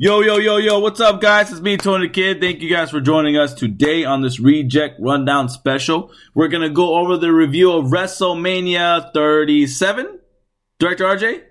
Yo, yo, yo, yo, what's up, guys? It's me, Tony the Kid. Thank you guys for joining us today on this Reject Rundown special. We're going to go over the review of WrestleMania 37. Director RJ?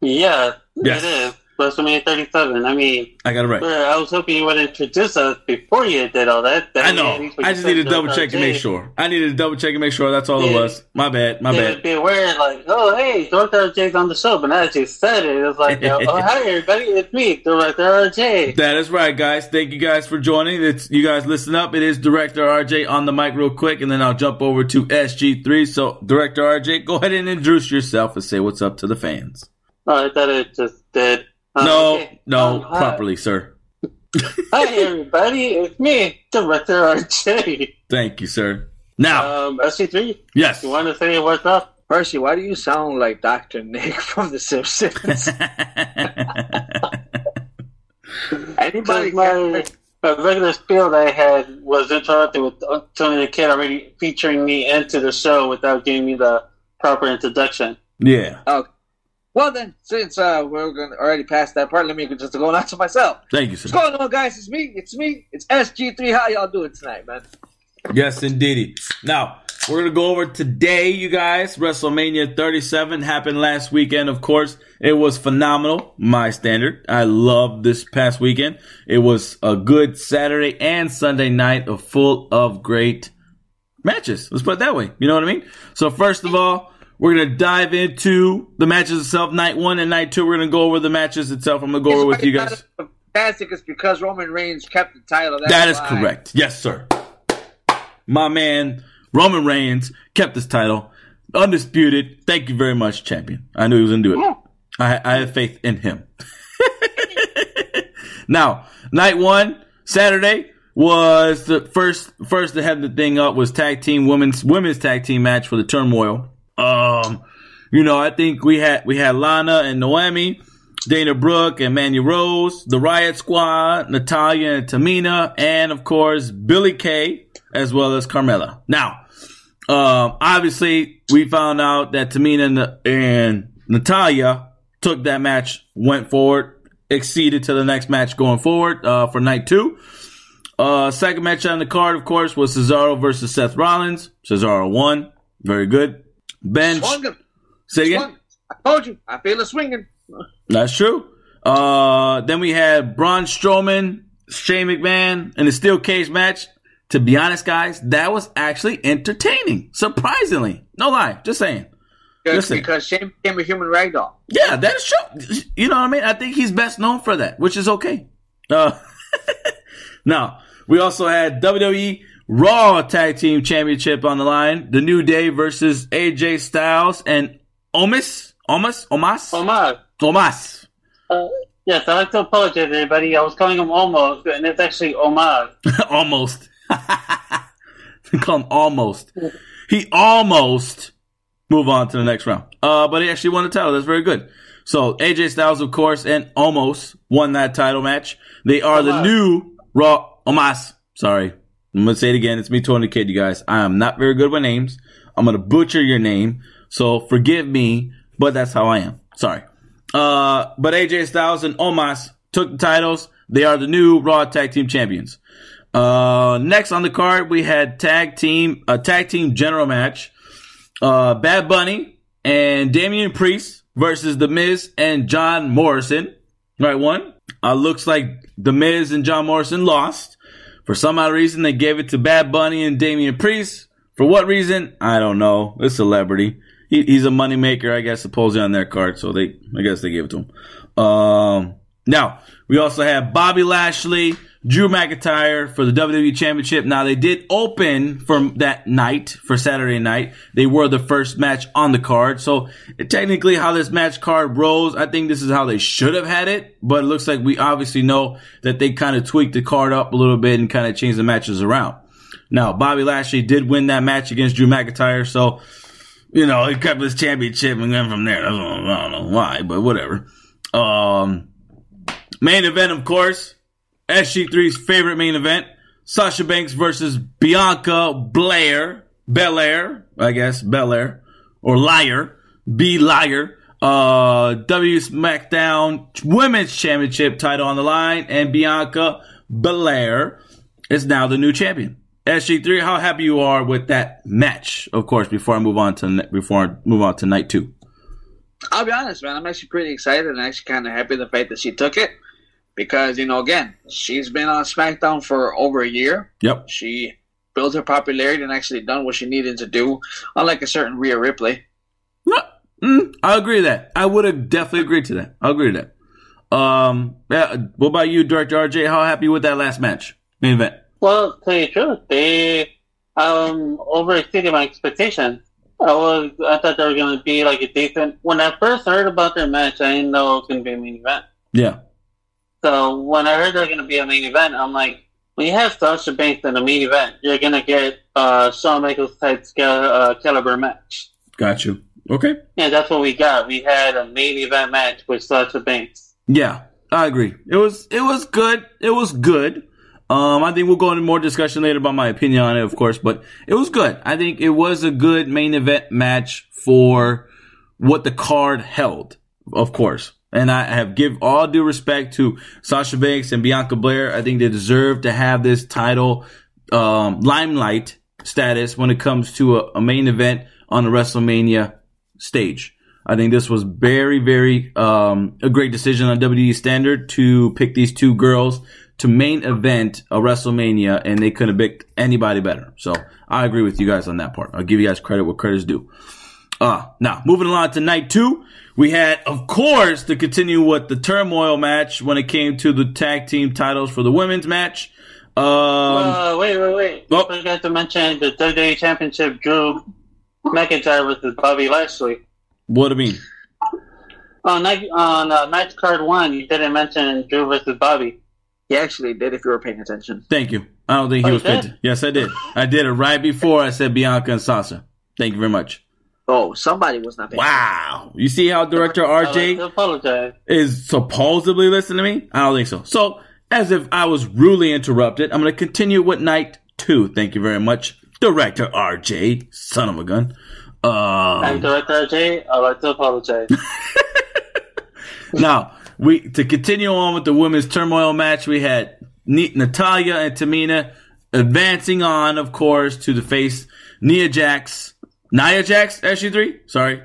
Yeah, Yes. it is. WrestleMania 37. I mean, I got it right. I was hoping you would introduce us before you did all that. I know. I just need to double check and make sure. I needed to double check and make sure that's all it was. My bad. My It bad. be weird, like, oh, hey, Director RJ's on the show, but as you said it, it was like, oh, hi, everybody, it's me, Director RJ. That is right, guys. Thank you guys for joining. It's you guys listen up. It is Director RJ on the mic real quick, and then I'll jump over to SG3. So, Director RJ, go ahead and introduce yourself and say what's up to the fans. Oh, I thought it just did. Uh, no, okay. no, Um, hi. properly, sir. Hi, everybody, it's me, Director RJ. Thank you, sir. Now, Um, SG3, yes. you want to say what's up? Percy, why do you sound like Dr. Nick from The Simpsons? Anybody Because my, my regular spiel that I had was interrupted with Tony the Kid already featuring me into the show without giving me the proper introduction. yeah. Okay. Well then, since uh, we're gonna already past that part, let me just go on to myself. Thank you, sir. What's going on, guys? It's me. It's me. It's SG3. How y'all doing tonight, man? Yes, indeedy. Now, we're going to go over today, you guys. WrestleMania 37 happened last weekend, of course. It was phenomenal, my standard. I loved this past weekend. It was a good Saturday and Sunday night of full of great matches. Let's put it that way. You know what I mean? So, first of all, we're going to dive into the matches itself. Night one and night two, we're going to go over the matches itself. I'm going to go over with you guys. Fantastic is because Roman Reigns kept the title. That's That is correct. Yes, sir. My man, Roman Reigns, kept his title. Undisputed. Thank you very much, champion. I knew he was going to do it. I, I have faith in him. now, night one, Saturday, was the first first to have the thing up was tag team women's women's tag team match for the turmoil. Um, you know, I think we had we had Lana and Naomi, Dana Brooke and Mandy Rose, the Riot Squad, Natalya and Tamina, and of course Billie Kay as well as Carmella. Now, um, obviously we found out that Tamina and, and Natalya took that match, went forward, exceeded to the next match going forward uh, for night two. Uh, second match on the card, of course, was Cesaro versus Seth Rollins. Cesaro won. Very good. Bench. Swung. Say again. Swung. I told you. I feel it swinging. That's true. Uh, then we had Braun Strowman, Shane McMahon in a steel cage match. To be honest, guys, that was actually entertaining. Surprisingly. No lie. Just saying. Listen. because Shane became a human ragdoll. Yeah, that is true. You know what I mean? I think he's best known for that, which is okay. Uh, now, we also had WWE Raw Tag Team Championship on the line. The New Day versus AJ Styles and Omis. Omis? Omas? Omar, Omas. uh, yes, I'd like to apologize, everybody. I was calling him almost, and it's actually Omar. almost. Call him almost. He almost move on to the next round. Uh, but he actually won the title. That's very good. So AJ Styles, of course, and almost won that title match. They are the new Raw. Omas. Sorry. I'm to say it again. It's me, Tony Kid, you guys. I am not very good with names. I'm to butcher your name. So forgive me, but that's how I am. Sorry. Uh, but AJ Styles and Omas took the titles. They are the new Raw Tag Team Champions. Uh, next on the card, we had tag team, a tag team general match. Uh, Bad Bunny and Damian Priest versus The Miz and John Morrison. Right one. Uh, looks like The Miz and John Morrison lost. For some odd reason, they gave it to Bad Bunny and Damian Priest. For what reason? I don't know. It's a celebrity. He, he's a moneymaker, I guess, supposedly on their card. So they, I guess they gave it to him. Um, now, we also have Bobby Lashley, Drew McIntyre for the WWE Championship. Now, they did open from that night, for Saturday night. They were the first match on the card. So, technically, how this match card rolls, I think this is how they should have had it. But it looks like we obviously know that they kind of tweaked the card up a little bit and kind of changed the matches around. Now, Bobby Lashley did win that match against Drew McIntyre. So, you know, he kept his championship and went from there. I don't know why, but whatever. Um, main event, of course, SG3's favorite main event: Sasha Banks versus Bianca Blair, Belair, I guess Belair or Liar, B Liar. Uh, W SmackDown Women's Championship title on the line, and Bianca Belair is now the new champion. SG3, how happy you are with that match? Of course, before I move on to before I move on to night two. I'll be honest, man. I'm actually pretty excited and actually kind of happy the fact that she took it because you know, again, she's been on SmackDown for over a year. Yep. She built her popularity and actually done what she needed to do, unlike a certain Rhea Ripley. No, mm, I agree with that. I would have definitely agreed to that. I agree with that. Um, yeah, what about you, Director RJ? How happy with that last match, main event? Well, to tell you the truth, they um overexceeded my expectations. I was I thought they were gonna be like a decent. When I first heard about their match, I didn't know it was gonna be a main event. Yeah. So when I heard they're gonna be a main event, I'm like, when you have Sasha Banks in a main event, you're gonna get uh Shawn Michaels type uh, caliber match. Got you. Okay. Yeah, that's what we got. We had a main event match with Sasha Banks. Yeah, I agree. It was it was good. It was good. Um, I think we'll go into more discussion later about my opinion on it, of course, but it was good. I think it was a good main event match for what the card held, of course. And I have give all due respect to Sasha Banks and Bianca Blair. I think they deserve to have this title um, limelight status when it comes to a, a main event on the WrestleMania stage. I think this was very, very um, a great decision on WWE standard to pick these two girls to main event a WrestleMania, and they couldn't have picked anybody better. So I agree with you guys on that part. I'll give you guys credit where credit's due. Uh, now moving along to night two, we had, of course, to continue with the turmoil match when it came to the tag team titles for the women's match. Um, uh, wait, wait, wait! Oh. I forgot to mention the WWE Championship Drew McIntyre versus Bobby Lashley. what do you mean? On night on uh, match card one, you didn't mention Drew versus Bobby. He actually did, if you were paying attention. Thank you. I don't think he Oh, was you did? fit. Yes, I did. I did it right before I said Bianca and Sasha. Thank you very much. Oh, somebody was not paying Wow. You see how director I like to RJ is supposedly listening to me? I don't think so. So, as if I was rudely interrupted, I'm going to continue with night two. Thank you very much, director RJ, son of a gun. I'm Um, Director J. I'd like to apologize. now, we to continue on with the women's turmoil match, we had Natalya and Tamina advancing on, of course, to the face Nia Jax, Nia Jax, SG3. Sorry,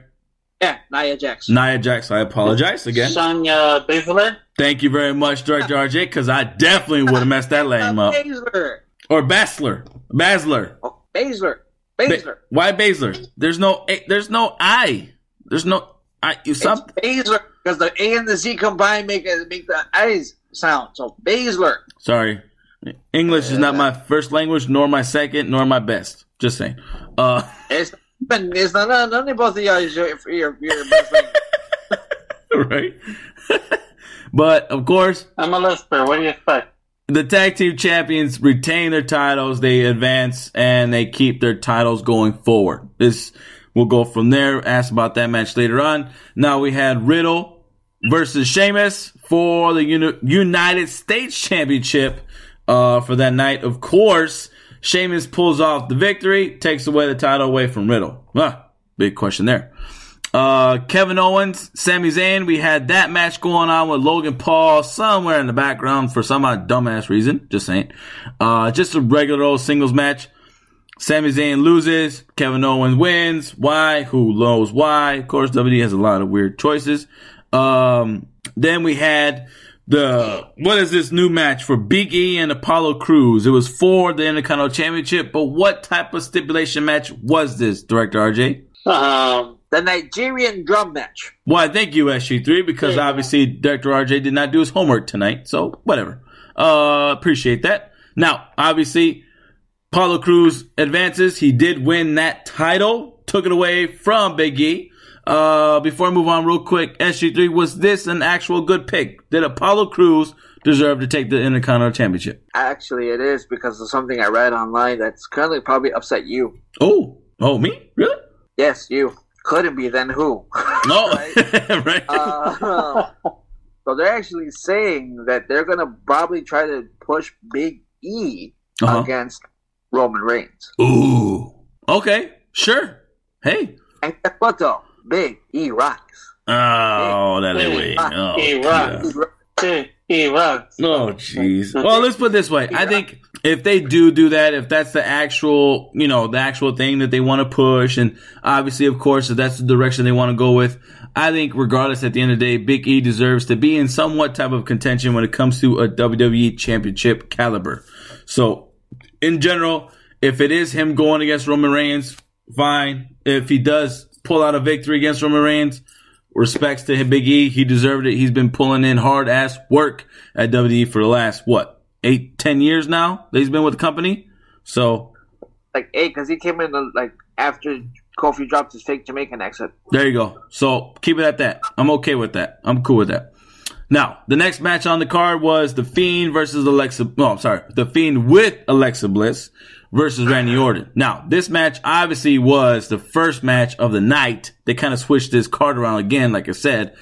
Yeah, Nia Jax. Nia Jax. I apologize again. Sonya Baszler. Thank you very much, Director RJ, because I definitely would have messed that name up. Baszler. Or Basler, Basler. Oh, Baszler. Ba- Why Basler? There's no, A- there's no I. There's no I. You It's some Baszler because the A and the Z combined make make the eyes sound. So Baszler. Sorry. English is not my first language, nor my second, nor my best. Just saying. Uh, It's it's not none, none of both of y'all is your your, your best language. right? but of course, I'm a lisper. What do you expect? the tag team champions retain their titles, they advance, and they keep their titles going forward. This will go from there. Ask about that match later on. Now we had Riddle versus Sheamus for the Uni- United States Championship uh, for that night. Of course, Sheamus pulls off the victory, takes away the title away from Riddle. Ah, big question there. Uh, Kevin Owens, Sami Zayn, we had that match going on with Logan Paul somewhere in the background for some odd dumbass reason. Just saying. Uh, just a regular old singles match. Sami Zayn loses. Kevin Owens wins. Why? Who knows why? Of course, WWE has a lot of weird choices. Um, then we had the, what is this new match for Big E and Apollo Crews? It was for the Intercontinental Championship, but what type of stipulation match was this, Director RJ? Um, The Nigerian drum match. Why, thank you, SG3, because Yeah. obviously Director RJ did not do his homework tonight, so whatever. Uh, appreciate that. Now, obviously, Apollo Crews advances. He did win that title, took it away from Big E. Uh, before I move on real quick, SG3, was this an actual good pick? Did Apollo Crews deserve to take the Intercontinental Championship? Actually, it is because of something I read online that's currently probably upset you. Oh, oh, me? Really? Yes, you. Couldn't be, then who? No. Right. right. Uh, so they're actually saying that they're going to probably try to push Big E Uh-huh. against Roman Reigns. Ooh. Okay. Sure. Hey. And guess what, though? Big E rocks. Oh, that ain't way. Oh, he rocks. He- He rocks. Oh, jeez. Well, let's put it this way. I think if they do do that, if that's the actual, you know, the actual thing that they want to push, and obviously, of course, if that's the direction they want to go with, I think regardless, at the end of the day, Big E deserves to be in somewhat type of contention when it comes to a WWE championship caliber. So, in general, if it is him going against Roman Reigns, fine. If he does pull out a victory against Roman Reigns, respects to Big E. He deserved it. He's been pulling in hard ass work at WWE for the last what eight, ten years now. That he's been with the company. So Like eight, because he came in uh, like after Kofi dropped his fake Jamaican accent. there you go. So keep it at that. I'm okay with that. I'm cool with that. Now the next match on the card was the Fiend versus Alexa. No, I'm sorry, the Fiend with Alexa Bliss versus Randy Orton. Now this match obviously was the first match of the night. They kind of switched this card around again, like I said.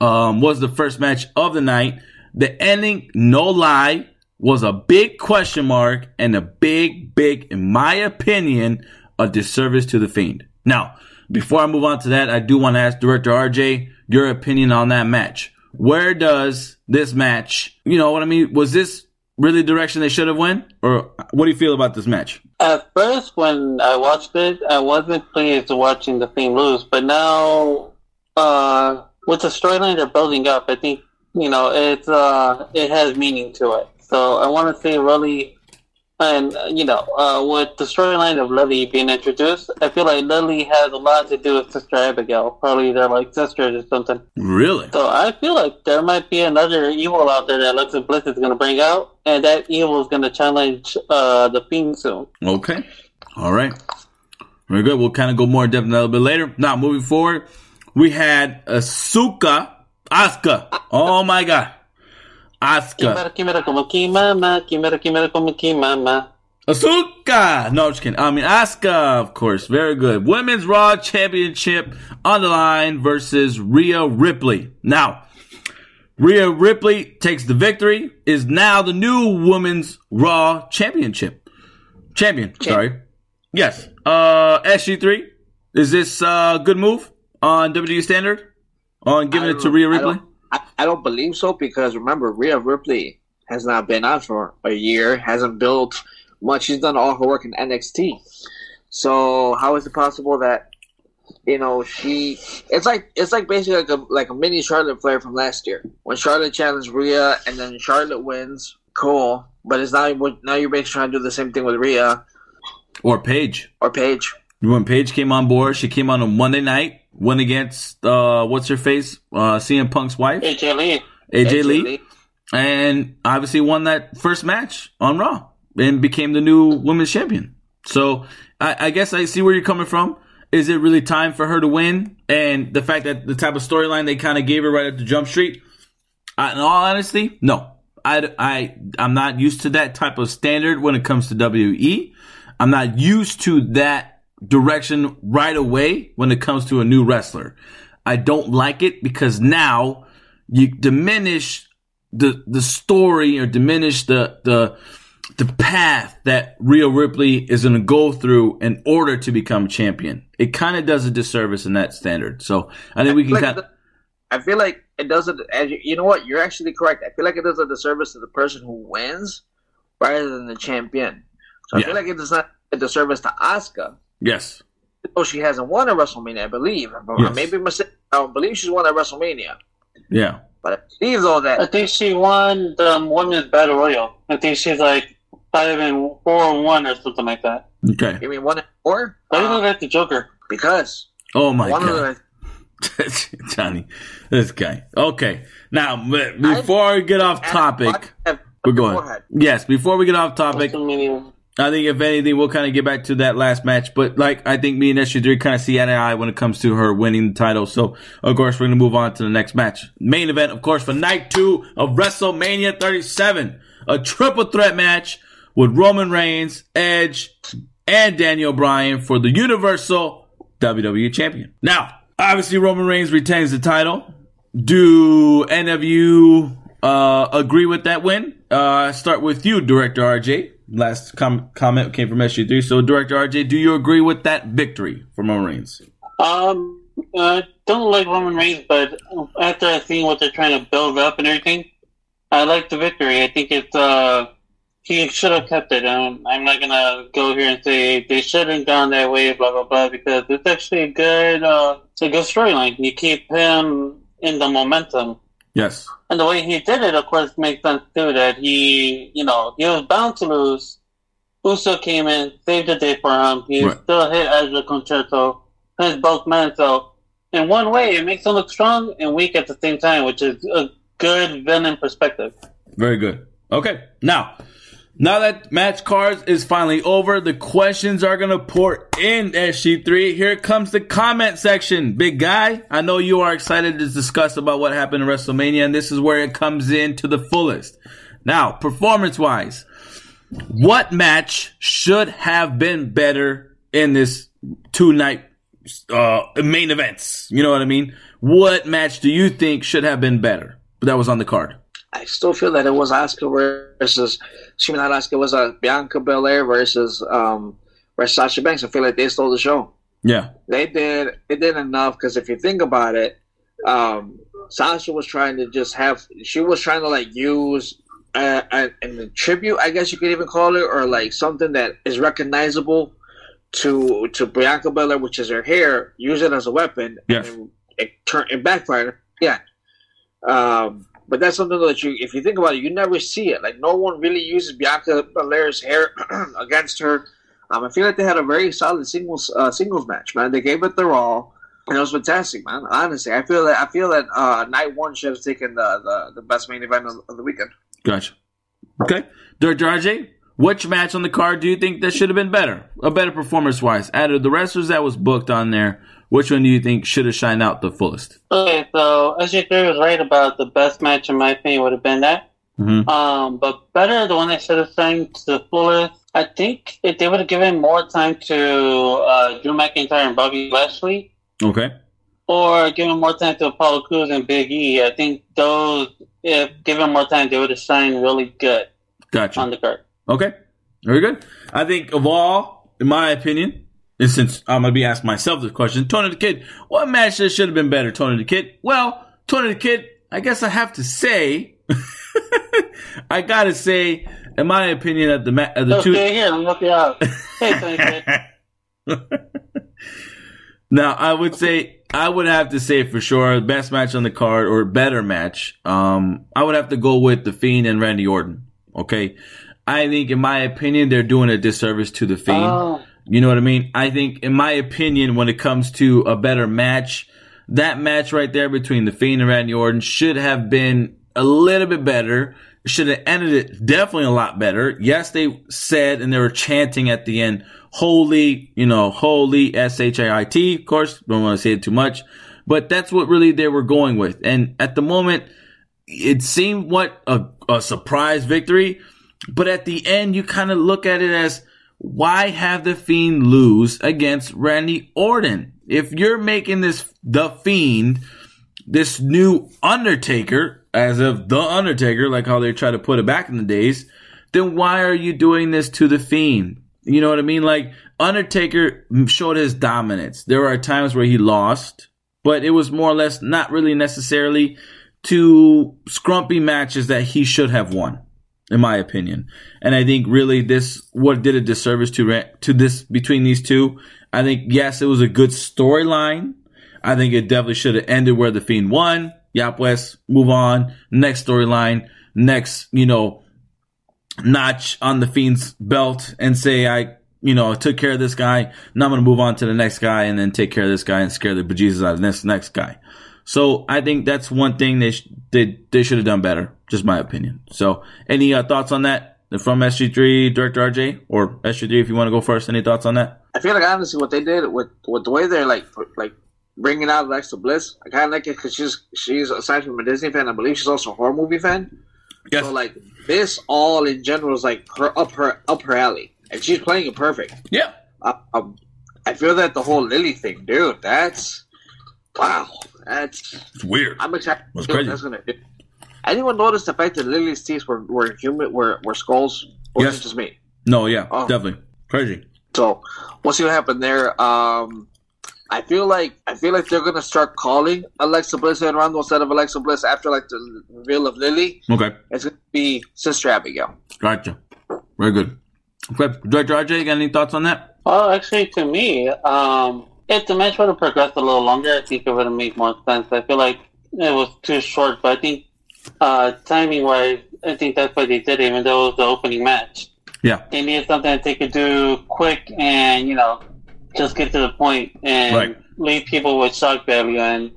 Um, was the first match of the night. The ending, no lie, was a big question mark and a big, big, in my opinion, a disservice to the Fiend. Now, before I move on to that, I do want to ask Director RJ your opinion on that match. Where does this match, you know what I mean? Was this really direction they should have went? Or what do you feel about this match? At first, when I watched it, I wasn't pleased watching the thing lose. But now, uh, with the storyline they're building up, I think you know it's uh, it has meaning to it. So I want to say really, and uh, you know, uh, with the storyline of Lily being introduced, I feel like Lily has a lot to do with Sister Abigail. Probably they're like sisters or something. Really? So I feel like there might be another evil out there that Alexa Bliss is going to bring out, and that evil is going to challenge uh, the Fiend soon. Okay. All right. Very good. We'll kind of go more in depth a little bit later. Now, moving forward, we had Asuka. Asuka. Oh my God. Asuka. Quimera, quimera como quimera como quimama. Asuka! No, I'm just kidding. I mean, Asuka, of course. Very good. Women's Raw Championship on the line versus Rhea Ripley. Now, Rhea Ripley takes the victory, is now the new Women's Raw Championship. Champion, sorry. Yes. Uh, SG3, is this a good move on WWE Standard? On giving it to Rhea Ripley? I, I don't believe so because remember, Rhea Ripley has not been on for a year, hasn't built much. She's done all her work in NXT. So how is it possible that you know she? It's like it's like basically like a like a mini Charlotte Flair from last year when Charlotte challenged Rhea and then Charlotte wins. Cool, but it's now now you're basically trying to do the same thing with Rhea Or Paige? or Paige. when Paige came on board, she came on a Monday night, went against uh, what's her face, uh, CM Punk's wife, AJ Lee. AJ Lee, and obviously won that first match on Raw and became the new women's champion. So I, I guess I see where you're coming from. Is it really time for her to win? And the fact that the type of storyline they kind of gave her right at the jump street, I, in all honesty, no. I, I, I'm not used to that type of standard when it comes to WWE. I'm not used to that direction right away when it comes to a new wrestler. I don't like it because now you diminish the the story or diminish the the the path that Rhea Ripley is going to go through in order to become champion. It kind of does a disservice in that standard. So I think we can Like, kind of I feel like it does it. As you, you know what? You're actually correct. I feel like it does a disservice to the person who wins rather than the champion. So I Yeah. feel like it does not a disservice to Asuka. Yes, Oh, she hasn't won at WrestleMania, I believe. Yes. Maybe mistake. I don't believe she's won at WrestleMania. yeah, But I believe though I think she won the women's battle royal. I think she's like five and four and one or something like that. okay. you mean one and four? I think Uh, that's the Joker. because Oh my one god. of the Johnny, this guy. Okay, now b- before we get off topic, we're going. Yes, before we get off topic, WrestleMania. I think if anything, we'll kind of get back to that last match. But like, I think me and SG3 kind of see eye to eye when it comes to her winning the title. So of course, we're gonna move on to the next match. Main event, of course, for night two of WrestleMania 37, a triple threat match with Roman Reigns, Edge, and Daniel Bryan for the Universal WWE Champion. Now, obviously, Roman Reigns retains the title. Do any of you uh, agree with that win? Uh, start with you, Director RJ. Last com- comment came from SG3. So, Director RJ, do you agree with that victory for Roman? Um, uh, don't like Roman Reigns, but after I seen what they're trying to build up and everything, I like the victory. I think it's uh, he should have kept it. Um, I'm not gonna go here and say they shouldn't gone that way, blah blah blah, because it's actually a good, uh, it's a good storyline. You keep him in the momentum. Yes. And the way he did it, of course, makes sense too. That he, you know, he was bound to lose. Uso came in, saved the day for him. He Right. still hit as a concerto, hits both men. So, in one way, it makes him look strong and weak at the same time, which is a good villain perspective. Very good. Okay. Now, now that match cards is finally over, the questions are gonna pour in SG3. Here comes the comment section. Big guy, I know you are excited to discuss about what happened in WrestleMania, and this is where it comes in to the fullest. Now, performance wise, what match should have been better in this two night uh, main events? You know what I mean? What match do you think should have been better? That was on the card. I still feel that it was Asuka versus, excuse me, not it was a Bianca Belair versus um, versus Sasha Banks. I feel like they stole the show. Yeah. They did. It did enough because if you think about it, um, Sasha was trying to just have. She was trying to like use a, a, an tribute, I guess you could even call it, or like something that is recognizable to to Bianca Belair, which is her hair. Use it as a weapon. Yes. And it turned it backfired. Yeah. Um, but that's something that you, if you think about it, you never see it. Like no one really uses Bianca Belair's hair against her. Um, I feel like they had a very solid singles uh, singles match, man. They gave it their all, and it was fantastic, man. Honestly, I feel that I feel that uh, night one should have taken the, the, the best main event of, of the weekend. Gotcha. Okay. RJ, which match on the card do you think that should have been better? A better performance wise? Out of the wrestlers that was booked on there, which one do you think should have shined out the fullest? Okay, so SG3 was right about the best match, in my opinion, would have been that. Mm-hmm. Um, but better, the one that should have signed to the fullest. I think if they would have given more time to uh, Drew McIntyre and Bobby Lashley, Okay. or given more time to Apollo Crews and Big E, I think those, if given more time, they would have signed really good Gotcha. on the card. Okay. Very good. I think of all, in my opinion, and since I'm going to be asking myself this question, Tony the Kid, what match that should have been better, Tony the Kid? Well, Tony the Kid, I guess I have to say, I got to say, in my opinion, that the, ma- uh, the Okay, two. here, let me look you out. Hey, Tony Kid. Now, I would say I would have to say for sure the best match on the card or better match. Um, I would have to go with the Fiend and Randy Orton. Okay, I think in my opinion they're doing a disservice to the Fiend. Oh, You know what I mean? I think in my opinion when it comes to a better match, that match right there between the Fiend and Randy Orton should have been a little bit better. Should have ended it definitely a lot better. Yes, they said and they were chanting at the end, holy, you know, holy S-H-A-I-T. Of course, don't want to say it too much, but that's what really they were going with. And at the moment, it seemed what a, a surprise victory, but at the end, you kind of look at it as why have the Fiend lose against Randy Orton? If you're making this the Fiend, this new Undertaker, as of the Undertaker, like how they try to put it back in the days, then why are you doing this to the Fiend? You know what I mean? Like Undertaker showed his dominance. There are times where he lost, but it was more or less not really necessarily to scrumpy matches that he should have won, in my opinion. And I think really this what did a disservice to to this between these two. I think yes, it was a good storyline. I think it definitely should have ended where the Fiend won. Yap West, move on. Next storyline, next you know notch on the Fiend's belt and say I you know took care of this guy. Now I'm gonna move on to the next guy and then take care of this guy and scare the bejesus out of this next guy. So I think that's one thing they sh- they they should have done better. Just my opinion. So any uh, thoughts on that from SG3 Director RJ or SG3 if you want to go first? Any thoughts on that? I feel like honestly, what they did with with the way they're like like bringing out Alexa Bliss, I kind of like it because she's she's aside from a Disney fan, I believe she's also a horror movie fan. So like this, all in general is like her up her up her alley, and she's playing it perfect. yeah. Uh, um, I feel that the whole Lily thing, dude. That's wow. That's It's weird. I'm excited. That's crazy. That's gonna do. Anyone notice the fact that Lily's teeth were were human were were skulls, or Yes. just me? No, yeah, Oh. definitely crazy. So we'll see what happened there. Um, I feel like I feel like they're gonna start calling Alexa Bliss and Rondo instead of Alexa Bliss after like the reveal of Lily. Okay, It's gonna be Sister Abigail. gotcha. Very good. Okay, Director RJ, you got any thoughts on that? Well, actually, to me, um, if the match would have progressed a little longer, I think it would have made more sense. I feel like it was too short, but I think uh, timing wise, I think that's why they did it, even though it was the opening match. Yeah, They needed something that they could do quick and, you know, just get to the point and Right. leave people with shock value. And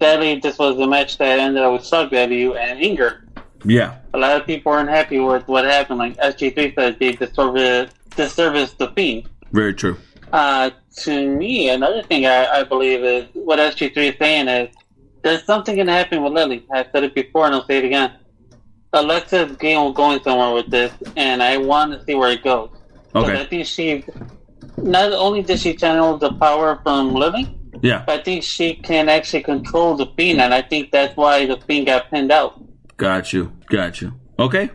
sadly, this was the match that ended up with shock value and anger. yeah, A lot of people weren't happy with what happened. Like SG3 said, they disservice, disservice the Fiend. very true. Uh, to me, another thing I, I believe is what SG3 is saying is there's something going to happen with Lily. I said it before and I'll say it again. Alexa's game going somewhere with this, and I want to see where it goes. Okay. I think she, not only did she channel the power from Lily, Yeah, but I think she can actually control the Fiend, and I think that's why the Fiend got pinned out. got you, got you. Okay,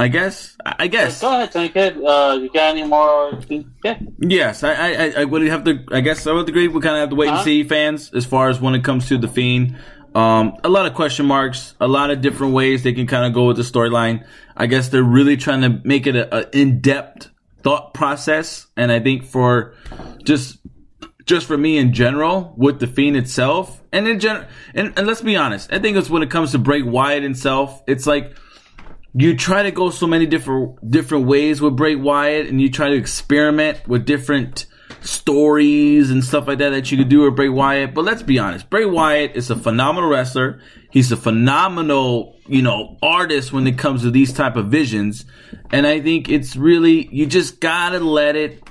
I guess, I guess. Go ahead, Tony Kid. Uh, you got any more? Yeah. Yes, I, I, I- would have to. I guess I would agree. We kind of have to wait and Huh? see, fans, as far as when it comes to the fiend. Um, a lot of question marks, a lot of different ways they can kind of go with the storyline. I guess they're really trying to make it a, a in-depth thought process, and I think for just just for me in general with the fiend itself, and in general, and, and let's be honest, I think it's when it comes to Bray Wyatt himself, it's like you try to go so many different different ways with Bray Wyatt, and you try to experiment with different stories and stuff like that that you could do with Bray Wyatt. But let's be honest, Bray Wyatt is a phenomenal wrestler. He's a phenomenal, you know, artist when it comes to these type of visions. And I think it's really you just gotta let it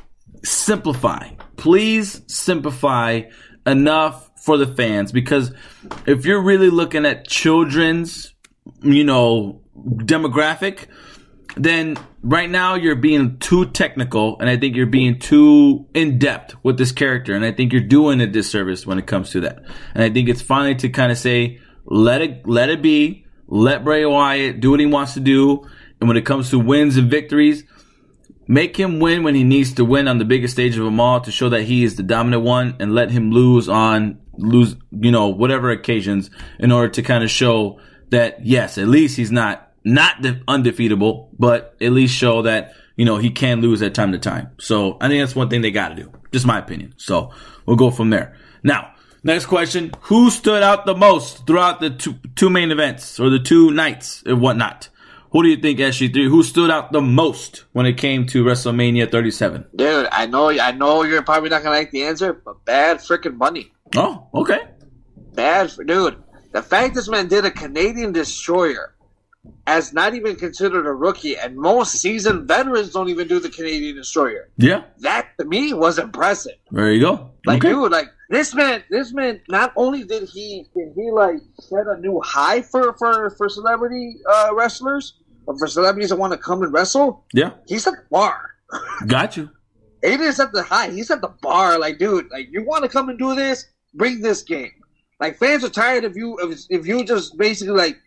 simplify. Please simplify enough for the fans because if you're really looking at children's, you know, demographic, then right now you're being too technical and I think you're being too in depth with this character and I think you're doing a disservice when it comes to that. And I think it's finally to kind of say, let it, let it be, let Bray Wyatt do what he wants to do. And when it comes to wins and victories, Make him win when he needs to win on the biggest stage of them all to show that he is the dominant one and let him lose on lose, you know, whatever occasions in order to kind of show that yes, at least he's not not de- undefeatable, but at least show that, you know, he can lose at time to time. So I think that's one thing they got to do. Just my opinion. So we'll go from there. Now, next question. Who stood out the most throughout the two, two main events or the two nights and whatnot? Who do you think, SG3? Who stood out the most when it came to WrestleMania 37? Dude, I know, I know you're probably not gonna like the answer, but bad freaking money. Oh, okay. Bad, dude. The fact this man did a Canadian destroyer as not even considered a rookie, and most seasoned veterans don't even do the Canadian destroyer. Yeah, That to me was impressive. there you go. Like, okay. dude, like this man, this man. Not only did he did he like set a new high for for for celebrity uh, wrestlers, or for celebrities that want to come and wrestle. Yeah, He set the bar. got you. He didn't set the high. He set the bar. Like, dude, like you want to come and do this? Bring this game. Like fans are tired of you of if you just basically like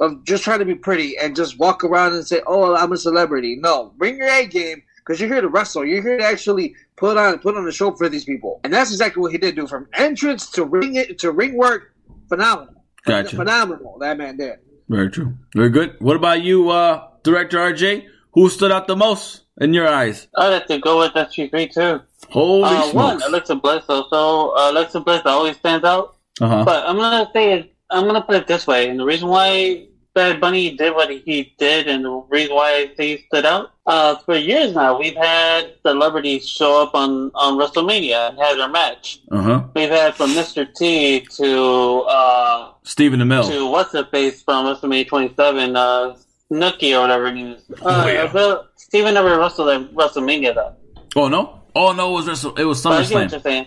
of just trying to be pretty and just walk around and say, "Oh, I'm a celebrity." No, bring your A game because you're here to wrestle. You're here to actually put on put on a show for these people, and that's exactly what he did. Do from entrance to ring it to ring work, phenomenal. Gotcha. Phenomenal. That man did. Very true. Very good. What about you, uh, Director RJ? Who stood out the most in your eyes? I'd have to go with SG3 too. Holy Uh, one, smokes. Alexa Bliss. So, so uh, Alexa Bliss always stands out. Uh huh. But I'm gonna say it. I'm gonna put it this way, and the reason why Bad Bunny did what he did, and the reason why he stood out. Uh, for years now, we've had celebrities show up on on WrestleMania and have their match. Uh huh. We've had from Mr. T to uh, Stephen Amell. to what's the face from WrestleMania 27, uh, Snooki or whatever name is. Uh, Oh, yeah. Steven never wrestled at WrestleMania though. Oh no. Oh no. It was Wrestle- it was I get what SummerSlam.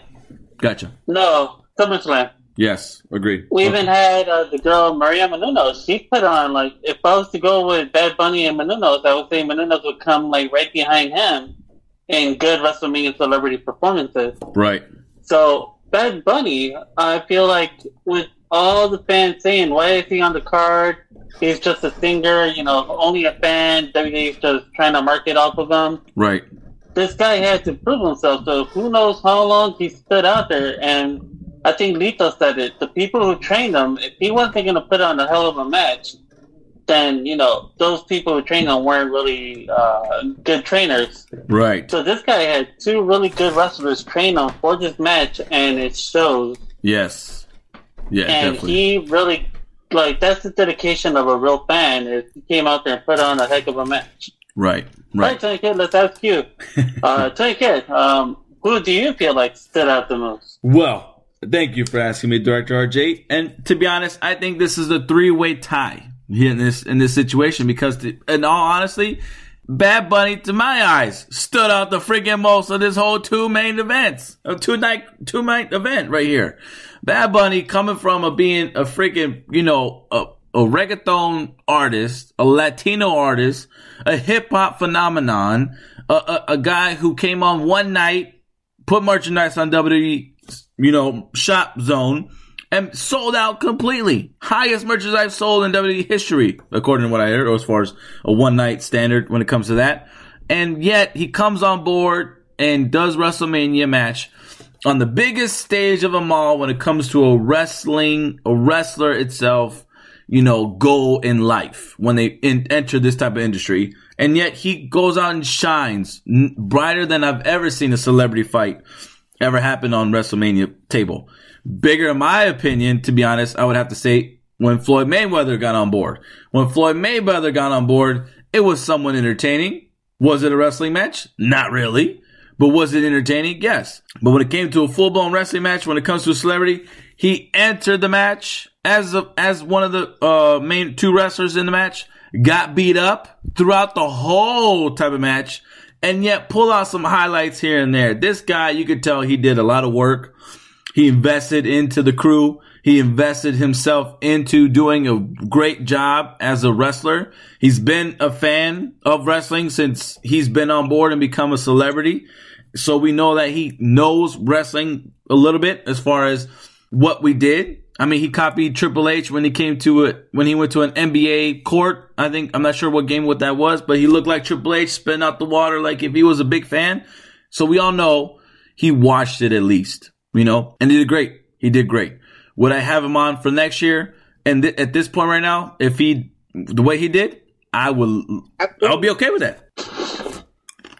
Gotcha. No, SummerSlam. Yes. Agreed. We Okay. even had uh, the girl Maria Menounos. She put on like if I was to go with Bad Bunny and Menounos, I would say Menounos would come like right behind him in good WrestleMania celebrity performances. Right. So Bad Bunny, I feel like with all the fans saying why is he on the card? He's just a singer, you know, only a fan. WWE's just trying to market off of him. Right. this guy had to prove himself. So who knows how long he stood out there? And I think Lito said it. The people who trained him, if he wasn't going to put on a hell of a match, then you know those people who trained him weren't really uh, good trainers. Right. So this guy had two really good wrestlers train him for this match, and it shows. Yes. Yeah, and definitely. he really like that's the dedication of a real fan. Is he came out there and put on a heck of a match. right. Right, Right. Tony Kid, let's ask you. uh, Tony Kid, um, who do you feel like stood out the most? Well, thank you for asking me, Director RJ. And to be honest, I think this is a three-way tie in this in this situation because, to, in all honesty, Bad Bunny, to my eyes, stood out the freaking most of this whole two main events, a two night two night event right here. Bad Bunny coming from a being a freaking you know a a reggaeton artist, a Latino artist, a hip hop phenomenon, a, a, a guy who came on one night put merchandise on WWE, you know, shop zone and sold out completely. Highest merchandise I've sold in WWE history, according to what I heard, or as far as a one night standard when it comes to that. And yet he comes on board and does WrestleMania match on the biggest stage of them all when it comes to a wrestling, a wrestler itself, you know, goal in life when they in, enter this type of industry. And yet he goes out and shines brighter than I've ever seen a celebrity fight ever happened on WrestleMania table. Bigger, in my opinion, to be honest, I would have to say when Floyd Mayweather got on board. When Floyd Mayweather got on board, it was somewhat entertaining. Was it a wrestling match? Not really. But was it entertaining? Yes. But when it came to a full blown wrestling match, when it comes to a celebrity, he entered the match as a, as one of the uh, main two wrestlers in the match, got beat up throughout the whole type of match, and yet pull out some highlights here and there. This guy, you could tell he did a lot of work. He invested into the crew. He invested himself into doing a great job as a wrestler. He's been a fan of wrestling since he's been on board and become a celebrity. So we know that he knows wrestling a little bit as far as what we did. I mean, he copied Triple H when he came to it, when he went to an NBA court. I think, I'm not sure what game what that was, but he looked like Triple H spitting out the water like if he was a big fan. So we all know he watched it at least, you know, and he did great. He did great. Would I have him on for next year? And th- at this point right now, if he, the way he did, I will, I'll be okay with that.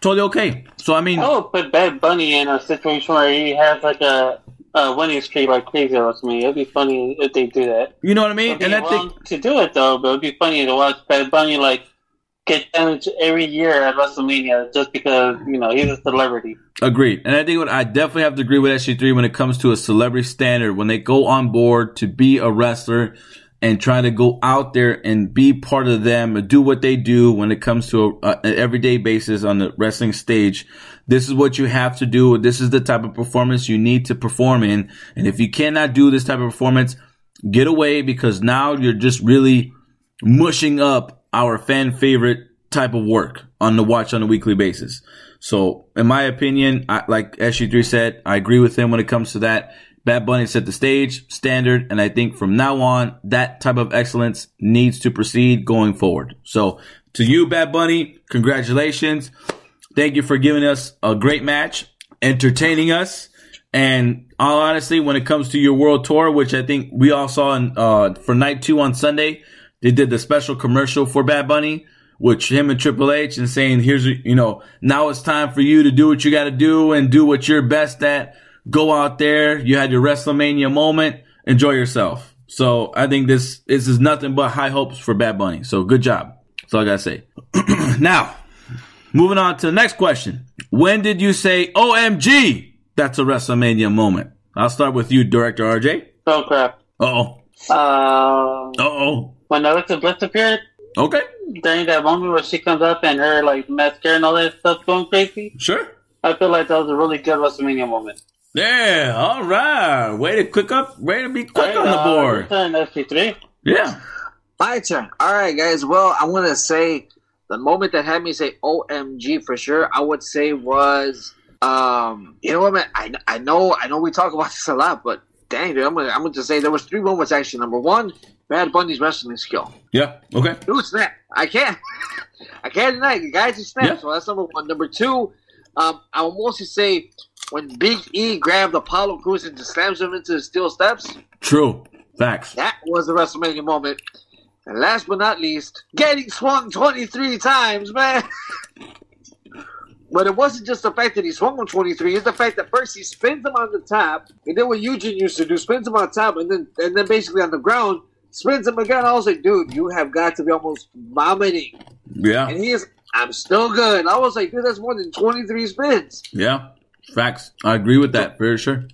Totally okay. So, I mean, I would put Bad Bunny in a situation where he has like a, a winning streak like crazy or me. It'd be funny if they do that. you know what I mean? It'd be And wrong think, to do it though, but it'd be funny to watch Bad Bunny like get damaged every year at WrestleMania just because you know he's a celebrity. Agreed. And I think what I definitely have to agree with SG3 when it comes to a celebrity standard, when they go on board to be a wrestler and try to go out there and be part of them and do what they do when it comes to a, an everyday basis on the wrestling stage. This is what you have to do. This is the type of performance you need to perform in. And if you cannot do this type of performance, get away because now you're just really mushing up our fan favorite type of work on the watch on a weekly basis. So, in my opinion, I, like SG3 said, I agree with him when it comes to that. Bad Bunny set the stage standard, and I think from now on, that type of excellence needs to proceed going forward. So, to you, Bad Bunny, congratulations. Thank you for giving us a great match, entertaining us, and all honestly, when it comes to your world tour, which I think we all saw in, uh, for night two on Sunday, they did the special commercial for Bad Bunny, which him and Triple H and saying, here's, you know, now it's time for you to do what you got to do and do what you're best at. Go out there. You had your WrestleMania moment. Enjoy yourself. So I think this, this is nothing but high hopes for Bad Bunny. So good job. That's all I got to say. now, moving on to the next question. When did you say, OMG? That's a WrestleMania moment. I'll start with you, Director RJ. Oh crap! Uh oh. Um, Uh oh. when Alexa Bliss appeared Okay. during that moment where she comes up and her like mascara and all that stuff going crazy, Sure. I feel like that was a really good WrestleMania moment. Yeah. All right. Way to quick up. Way to be quick on the uh, board. Turn SG3. Yeah. My turn. All right, guys. Well, I'm gonna say the moment that had me say "OMG" for sure. I would say was, um, you know what, man? I, I know I know we talk about this a lot, but dang, dude, I'm gonna I'm gonna say there was three moments actually. Number one, Bad Bunny's wrestling skill. Yeah. Okay. Dude, snap! I can't, I can't deny it. The guy just snapped. Yeah. So that's number one. Number two, Um, I will mostly say when Big E grabbed Apollo Crews and just slams him into the steel steps. True. Facts. That was a WrestleMania moment. And last but not least, getting swung 23 times, man. but it wasn't just the fact that he swung him 23, it's the fact that first he spins him on the top, and then what Eugene used to do, spins him on top, and then and then basically on the ground, spins him again. I was like, dude, you have got to be almost vomiting. Yeah. And he is, I'm still good. I was like, dude, that's more than 23 spins. Yeah. Facts. I agree with that for sure.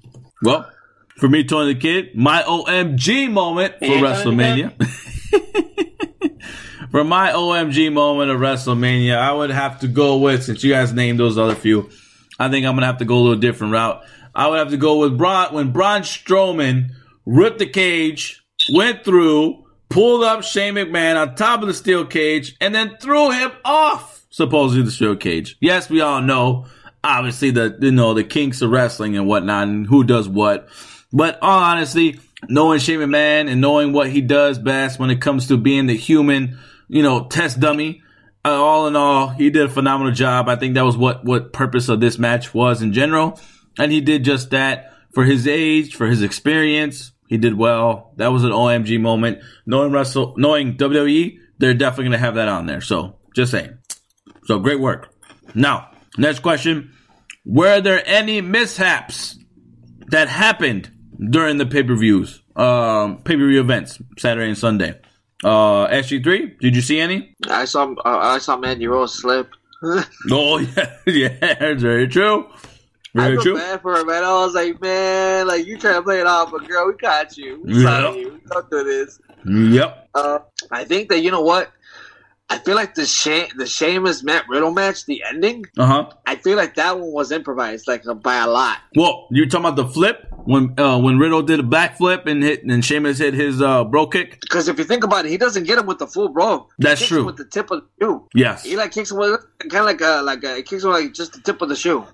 Well, for me, Tony the Kid, my OMG moment for Yeah, WrestleMania. for my OMG moment of WrestleMania, I would have to go with, since you guys named those other few, I think I'm going to have to go a little different route. I would have to go with Braun, when Braun Strowman ripped the cage, went through, pulled up Shane McMahon on top of the steel cage, and then threw him off, supposedly the steel cage. Yes, we all know, obviously, the, you know, the kinks of wrestling and whatnot, and who does what. But all honesty, knowing Shane Man and knowing what he does best when it comes to being the human, you know, test dummy, uh, all in all, he did a phenomenal job. I think that was what, what purpose of this match was in general. And he did just that for his age, for his experience. He did well. That was an OMG moment. Knowing Russell, knowing WWE, they're definitely to have that on there. So just saying. So great work. Now, next question. Were there any mishaps that happened during the pay-per-views, um, pay-per-view events, Saturday and Sunday? Uh, SG3, did you see any? I saw uh, I saw Mandy Rose slip. Oh, yeah, yeah, it's very true. I Very feel true. bad for her, man. I was like, man, like you trying to play it off, but girl, we got you. We saw Yeah. you. Don't do this. Yep. Uh, I think that you know what. I feel like the shame, the Sheamus Matt Riddle match, the ending. Uh huh. I feel like that one was improvised, like by a lot. Well, you're talking about the flip when uh, when Riddle did a backflip and hit and Sheamus hit his uh, bro kick. Because if you think about it, he doesn't get him with the full bro. He That's kicks true. Him with the tip of the shoe. Yes. He like kicks him with kind of like a like a, kicks him like just the tip of the shoe.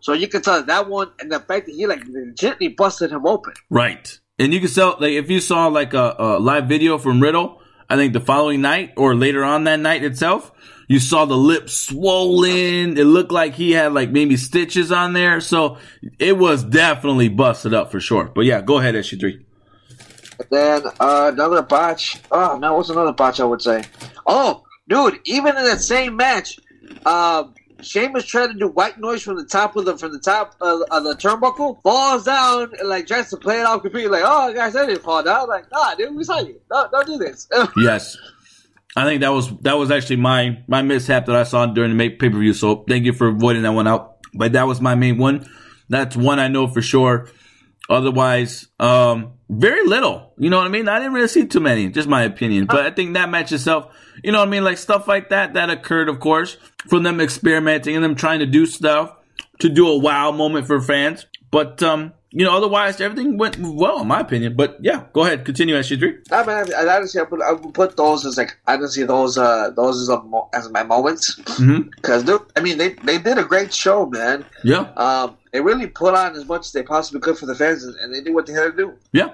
So you can tell that one and the fact that he like gently busted him open. Right. And you can tell, like, if you saw like a, a live video from Riddle, I think the following night or later on that night itself, you saw the lips swollen. It looked like he had like maybe stitches on there. So it was definitely busted up for sure. But yeah, go ahead, SG3. And then uh, another botch. Oh no, what's another botch? I would say. Oh, dude, even in that same match, um, Sheamus tried to do white noise from the top of the from the top of, of the turnbuckle, falls down and like tries to play it off completely. Like, oh, guys, I didn't fall down. Like, nah, dude, we saw you. No, don't do this. Yes. I think that was that was actually my my mishap that I saw during the pay per view. So thank you for avoiding that one out. But that was my main one. That's one I know for sure. Otherwise, um, very little. You know what I mean? I didn't really see too many, just my opinion. But I think that match itself, you know what I mean? Like stuff like that, that occurred, of course, from them experimenting and them trying to do stuff to do a wow moment for fans. But, um, you know, otherwise everything went well, in my opinion. But yeah, go ahead, continue, SG3. I mean, I, I honestly, I would, I put those as like see those uh those as, a, as my moments Mm-hmm. because I mean they they did a great show, man. Yeah, Um, they really put on as much as they possibly could for the fans, and they did what they had to do. yeah.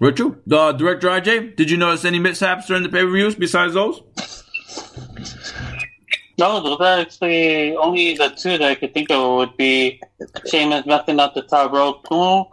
Very true. Uh, Director RJ, did you notice any mishaps during the pay per views besides those? No, those are actually only the two that I could think of would be Sheamus messing up the top rope. Boom.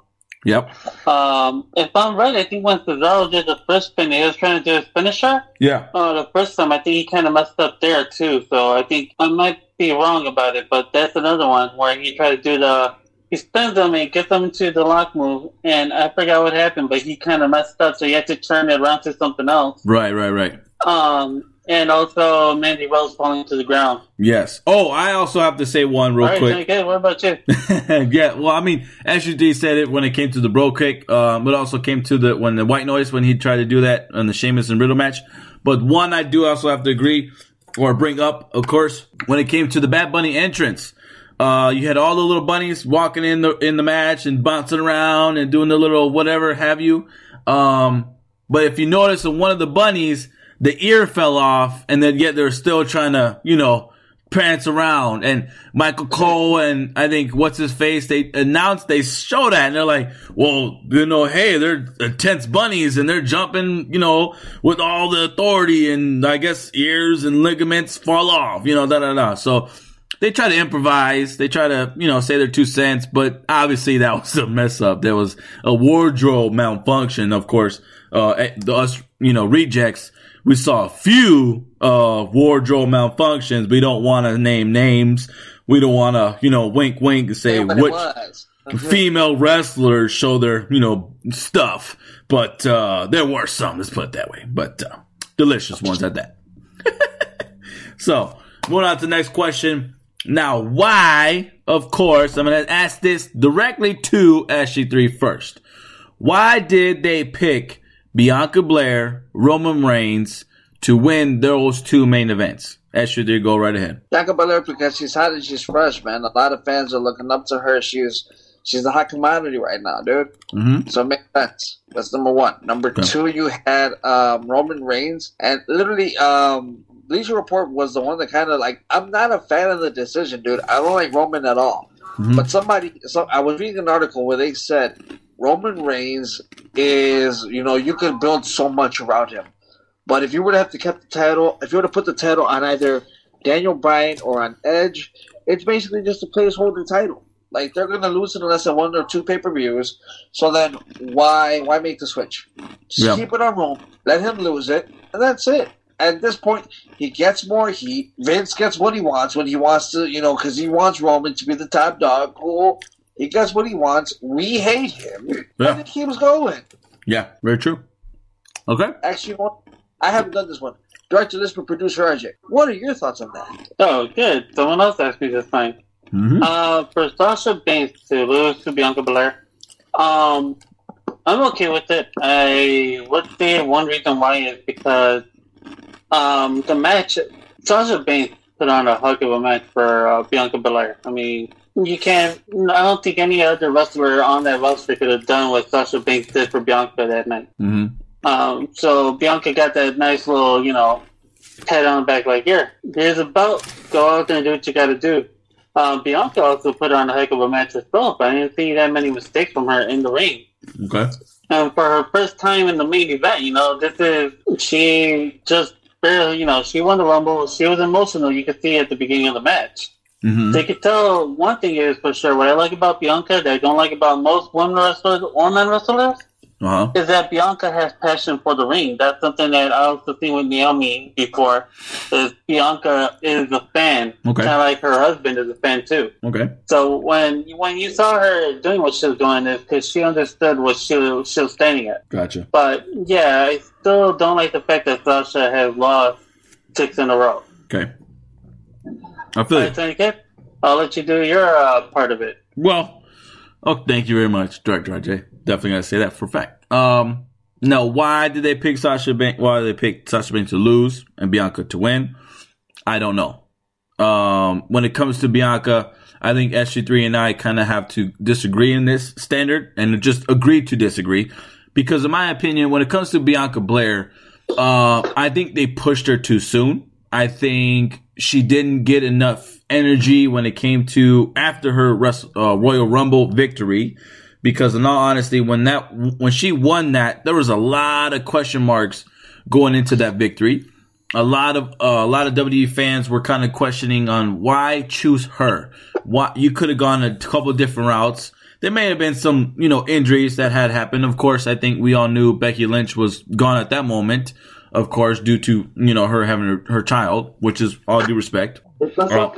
Yep. Um, if I'm right, I think when Cesaro did the first spin, he was trying to do his finisher. Yeah. Oh, the first time, I think he kind of messed up there too. So I think I might be wrong about it, but that's another one where he tried to do the. He spins them and gets them into the lock move, and I forgot what happened, but he kind of messed up, so he had to turn it around to something else. Right, right, right. Um, and also Mandy Wells falling to the ground. Yes. Oh, I also have to say one real right, quick. okay, what about you? yeah, well, I mean, as you SUD said it when it came to the bro kick, um, but also came to the when the white noise when he tried to do that on the Sheamus and Riddle match. But one I do also have to agree or bring up, of course, when it came to the Bad Bunny entrance. Uh, you had all the little bunnies walking in the in the match and bouncing around and doing the little whatever have you. Um, but if you notice, in one of the bunnies, the ear fell off, and then yet they're still trying to, you know, prance around. And Michael Cole and I think what's his face, they announced they show that, and they're like, well, you know, hey, they're intense bunnies, and they're jumping, you know, with all the authority, and I guess ears and ligaments fall off, you know, da da da. So they try to improvise. They try to, you know, say their two cents, but obviously that was a mess up. There was a wardrobe malfunction. Of course, uh, the us, you know, rejects. We saw a few, uh, wardrobe malfunctions. We don't want to name names. We don't want to, you know, wink, wink and say Yeah, which was. female wrestlers show their, you know, stuff. But, uh, there were some, let's put it that way. But, uh, delicious ones at that. so, moving on to the next question. Now, why, of course, I'm going to ask this directly to SG3 first. Why did they pick Bianca Blair, Roman Reigns to win those two main events? SG3, go right ahead. Bianca Belair because she's hot and she's fresh, man. A lot of fans are looking up to her. She's she's a hot commodity right now, dude. Mm-hmm. So it makes sense. That's number one. Number Okay. two, you had um, Roman Reigns, and literally, um, Bleacher Report was the one that kind of like. I'm not a fan of the decision, dude. I don't like Roman at all. Mhm. But somebody, so I was reading an article where they said Roman Reigns is, you know, you could build so much around him. But if you were to have to keep the title, if you were to put the title on either Daniel Bryan or on Edge, it's basically just a placeholder title. Like they're gonna lose it unless they one or two pay per views. So then why why make the switch? Just Yeah. keep it on Roman, let him lose it, and that's it. At this point, he gets more heat. Vince gets what he wants when he wants to, you know, because he wants Roman to be the top dog. Cool. He gets what he wants. We hate him. Yeah. And it keeps going. Yeah, very true. Okay. Actually, you know what? I haven't done this one. Director Lisper, producer RJ. What are your thoughts on that? Oh, good. Someone else asked me this time. Mm-hmm. Uh, for Sasha Banks to lose to Bianca Belair, um, I'm okay with it. I would say one reason why is because um, the match, Sasha Banks put on a heck of a match for uh, Bianca Belair. I mean, you can't. I don't think any other wrestler on that roster could have done what Sasha Banks did for Bianca that night. Mm-hmm. Um, so Bianca got that nice little, you know, pat on the back, like, here, here's a belt. Go out there and do what you got to do. Um, Bianca also put on a heck of a match herself. I didn't see that many mistakes from her in the ring. Okay. And for her first time in the main event, you know, this is, she just barely, you know, she won the Rumble. She was emotional. You could see at the beginning of the match. Mm-hmm. They could tell one thing is for sure. What I like about Bianca that I don't like about most women wrestlers or men wrestlers Uh huh. is that Bianca has passion for the ring. That's something that I also seen with Naomi before. Is Bianca is a fan, Okay. kind of like her husband is a fan too. Okay. So when when you saw her doing what she was doing, is because she understood what she was, she was standing at. Gotcha. But yeah, I still don't like the fact that Sasha has lost six in a row. Okay. I feel All you. right, Tony Kid, I'll let you do your uh, part of it. Well, oh, thank you very much, Director RJ. Definitely gotta say that for a fact. Um, no, why did they pick Sasha Banks? Why did they pick Sasha Banks to lose and Bianca to win? I don't know. Um, when it comes to Bianca, I think SG3 and I kind of have to disagree in this standard and just agree to disagree. Because in my opinion, when it comes to Bianca Blair, uh, I think they pushed her too soon. I think she didn't get enough energy when it came to after her uh, Royal Rumble victory. Because in all honesty, when that when she won that, there was a lot of question marks going into that victory. A lot of uh, a lot of WWE fans were kind of questioning on why choose her. Why you could have gone a couple different routes. There may have been some you know injuries that had happened. Of course, I think we all knew Becky Lynch was gone at that moment. Of course, due to you know her having her, her child, which is all due respect. Uh,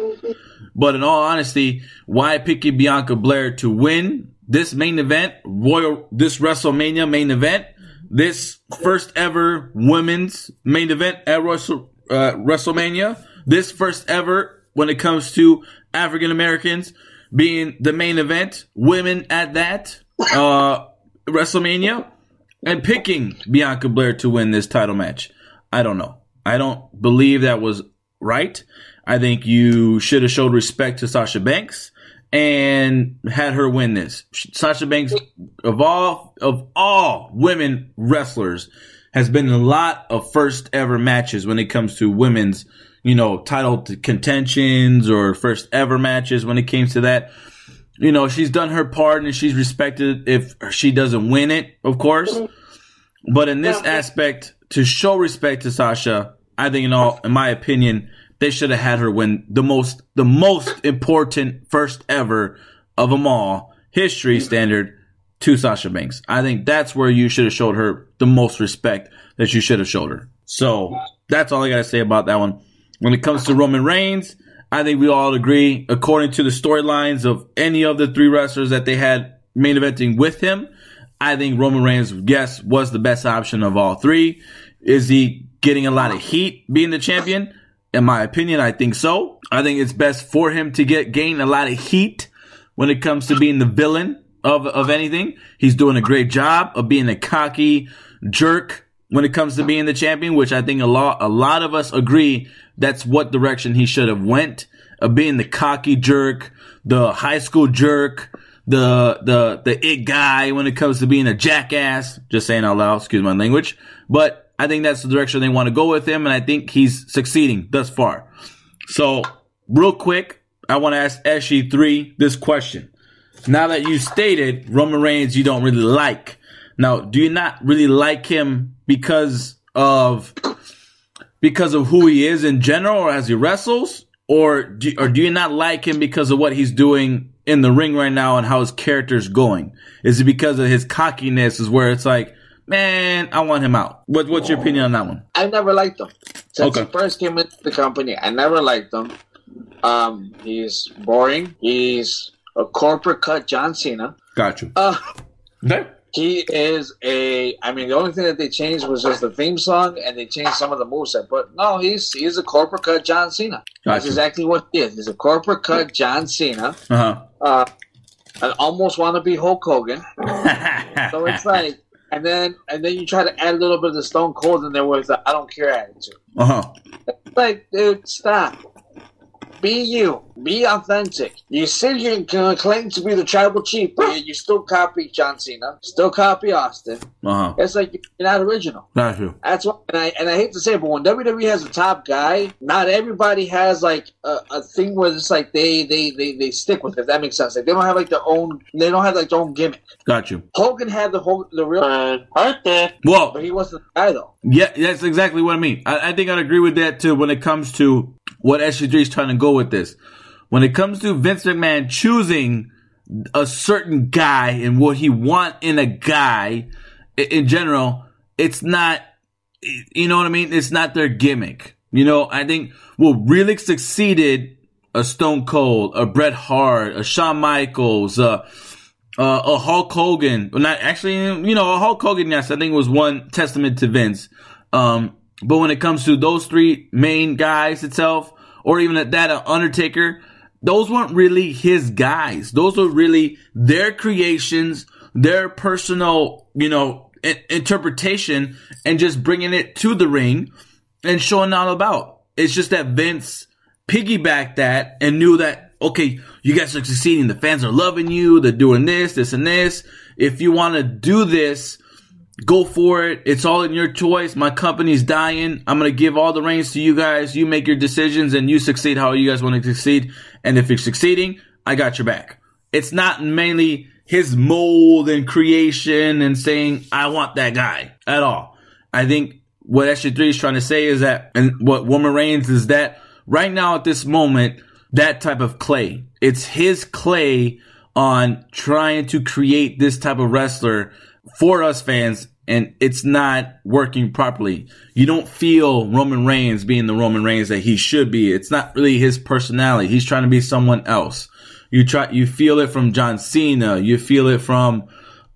but in all honesty, why picking Bianca Blair to win this main event, Royal, this WrestleMania main event, this first ever women's main event at Wrestle, uh, WrestleMania, this first ever when it comes to African Americans being the main event, women at that, uh, WrestleMania, and picking Bianca Blair to win this title match. I don't know. I don't believe that was right. I think you should have showed respect to Sasha Banks and had her win this. Sasha Banks, of all of all women wrestlers, has been in a lot of first ever matches when it comes to women's, you know, title contentions or first ever matches. When it comes to that, you know, she's done her part and she's respected if she doesn't win it, of course. But in this aspect, to show respect to Sasha, I think in all, in my opinion, they should have had her win the most the most important first ever of them all, history standard, to Sasha Banks. I think that's where you should have showed her the most respect that you should have showed her. So that's all I gotta say about that one. When it comes to Roman Reigns, I think we all agree, according to the storylines of any of the three wrestlers that they had main eventing with him, I think Roman Reigns, yes, was the best option of all three. Is he getting a lot of heat being the champion? In my opinion, I think so. I think it's best for him to get gain a lot of heat when it comes to being the villain of, of anything. He's doing a great job of being a cocky jerk when it comes to being the champion, which I think a lot, a lot of us agree that's what direction he should have went of being the cocky jerk, the high school jerk, the, the, the it guy when it comes to being a jackass. Just saying out loud, excuse my language. But I think that's the direction they want to go with him. And I think he's succeeding thus far. So real quick, I want to ask SG3 this question. Now that you stated Roman Reigns, you don't really like. Now, do you not really like him because of because of who he is in general, or as he wrestles, or do, or do you not like him because of what he's doing in the ring right now and how his character's going? Is it because of his cockiness? Is where it's like, man, I want him out. What, what's your opinion on that one? I never liked him since Okay. he first came into the company. I never liked him. Um, he's boring. He's a corporate cut John Cena. Got you. Uh, Okay. He is a. I mean, the only thing that they changed was just the theme song, and they changed some of the moveset. But no, he's he's a corporate cut John Cena. That's Gotcha. exactly what he is. He's a corporate cut John Cena. Uh huh. Uh, an almost want to be Hulk Hogan. So it's like, and then and then you try to add a little bit of the Stone Cold in there with the I don't care attitude. uh huh. Like, dude, stop. Be you. Be authentic. You sit here and uh, claim to be the tribal chief, but you, you still copy John Cena, still copy Austin. Uh huh. It's like you're not original. Got you. That's why. and I and I hate to say, it, but when WWE has a top guy, not everybody has like a, a thing where it's like they, they they they stick with it. If that makes sense. Like they don't have like their own. They don't have like their own gimmick. Got you. Hogan had the whole the real, But Hart did. Well, but he wasn't the guy though. Yeah, that's exactly what I mean. I, I think I'd agree with that too when it comes to what SG3 is trying to go with this. When it comes to Vince McMahon choosing a certain guy and what he want in a guy in general, it's not, you know what I mean? It's not their gimmick. You know, I think what really succeeded a Stone Cold, a Bret Hart, a Shawn Michaels, uh, uh, a Hulk Hogan, not actually, you know, a Hulk Hogan, yes, I think was one testament to Vince. Um, but when it comes to those three main guys itself, or even at that, uh, Undertaker, those weren't really his guys. Those were really their creations, their personal, you know, i- interpretation and just bringing it to the ring and showing all about. It's just that Vince piggybacked that and knew that, okay, you guys are succeeding. The fans are loving you. They're doing this, this, and this. If you want to do this, go for it. It's all in your choice. My company's dying. I'm going to give all the reins to you guys. You make your decisions and you succeed how you guys want to succeed. And if you're succeeding, I got your back. It's not mainly his mold and creation and saying, I want that guy at all. I think what SG3 is trying to say is that, and what Roman Reigns is that right now at this moment, that type of clay, it's his clay on trying to create this type of wrestler for us fans and it's not working properly. You don't feel Roman Reigns being the Roman Reigns that he should be. It's not really his personality. He's trying to be someone else. You try, you feel it from John Cena. You feel it from,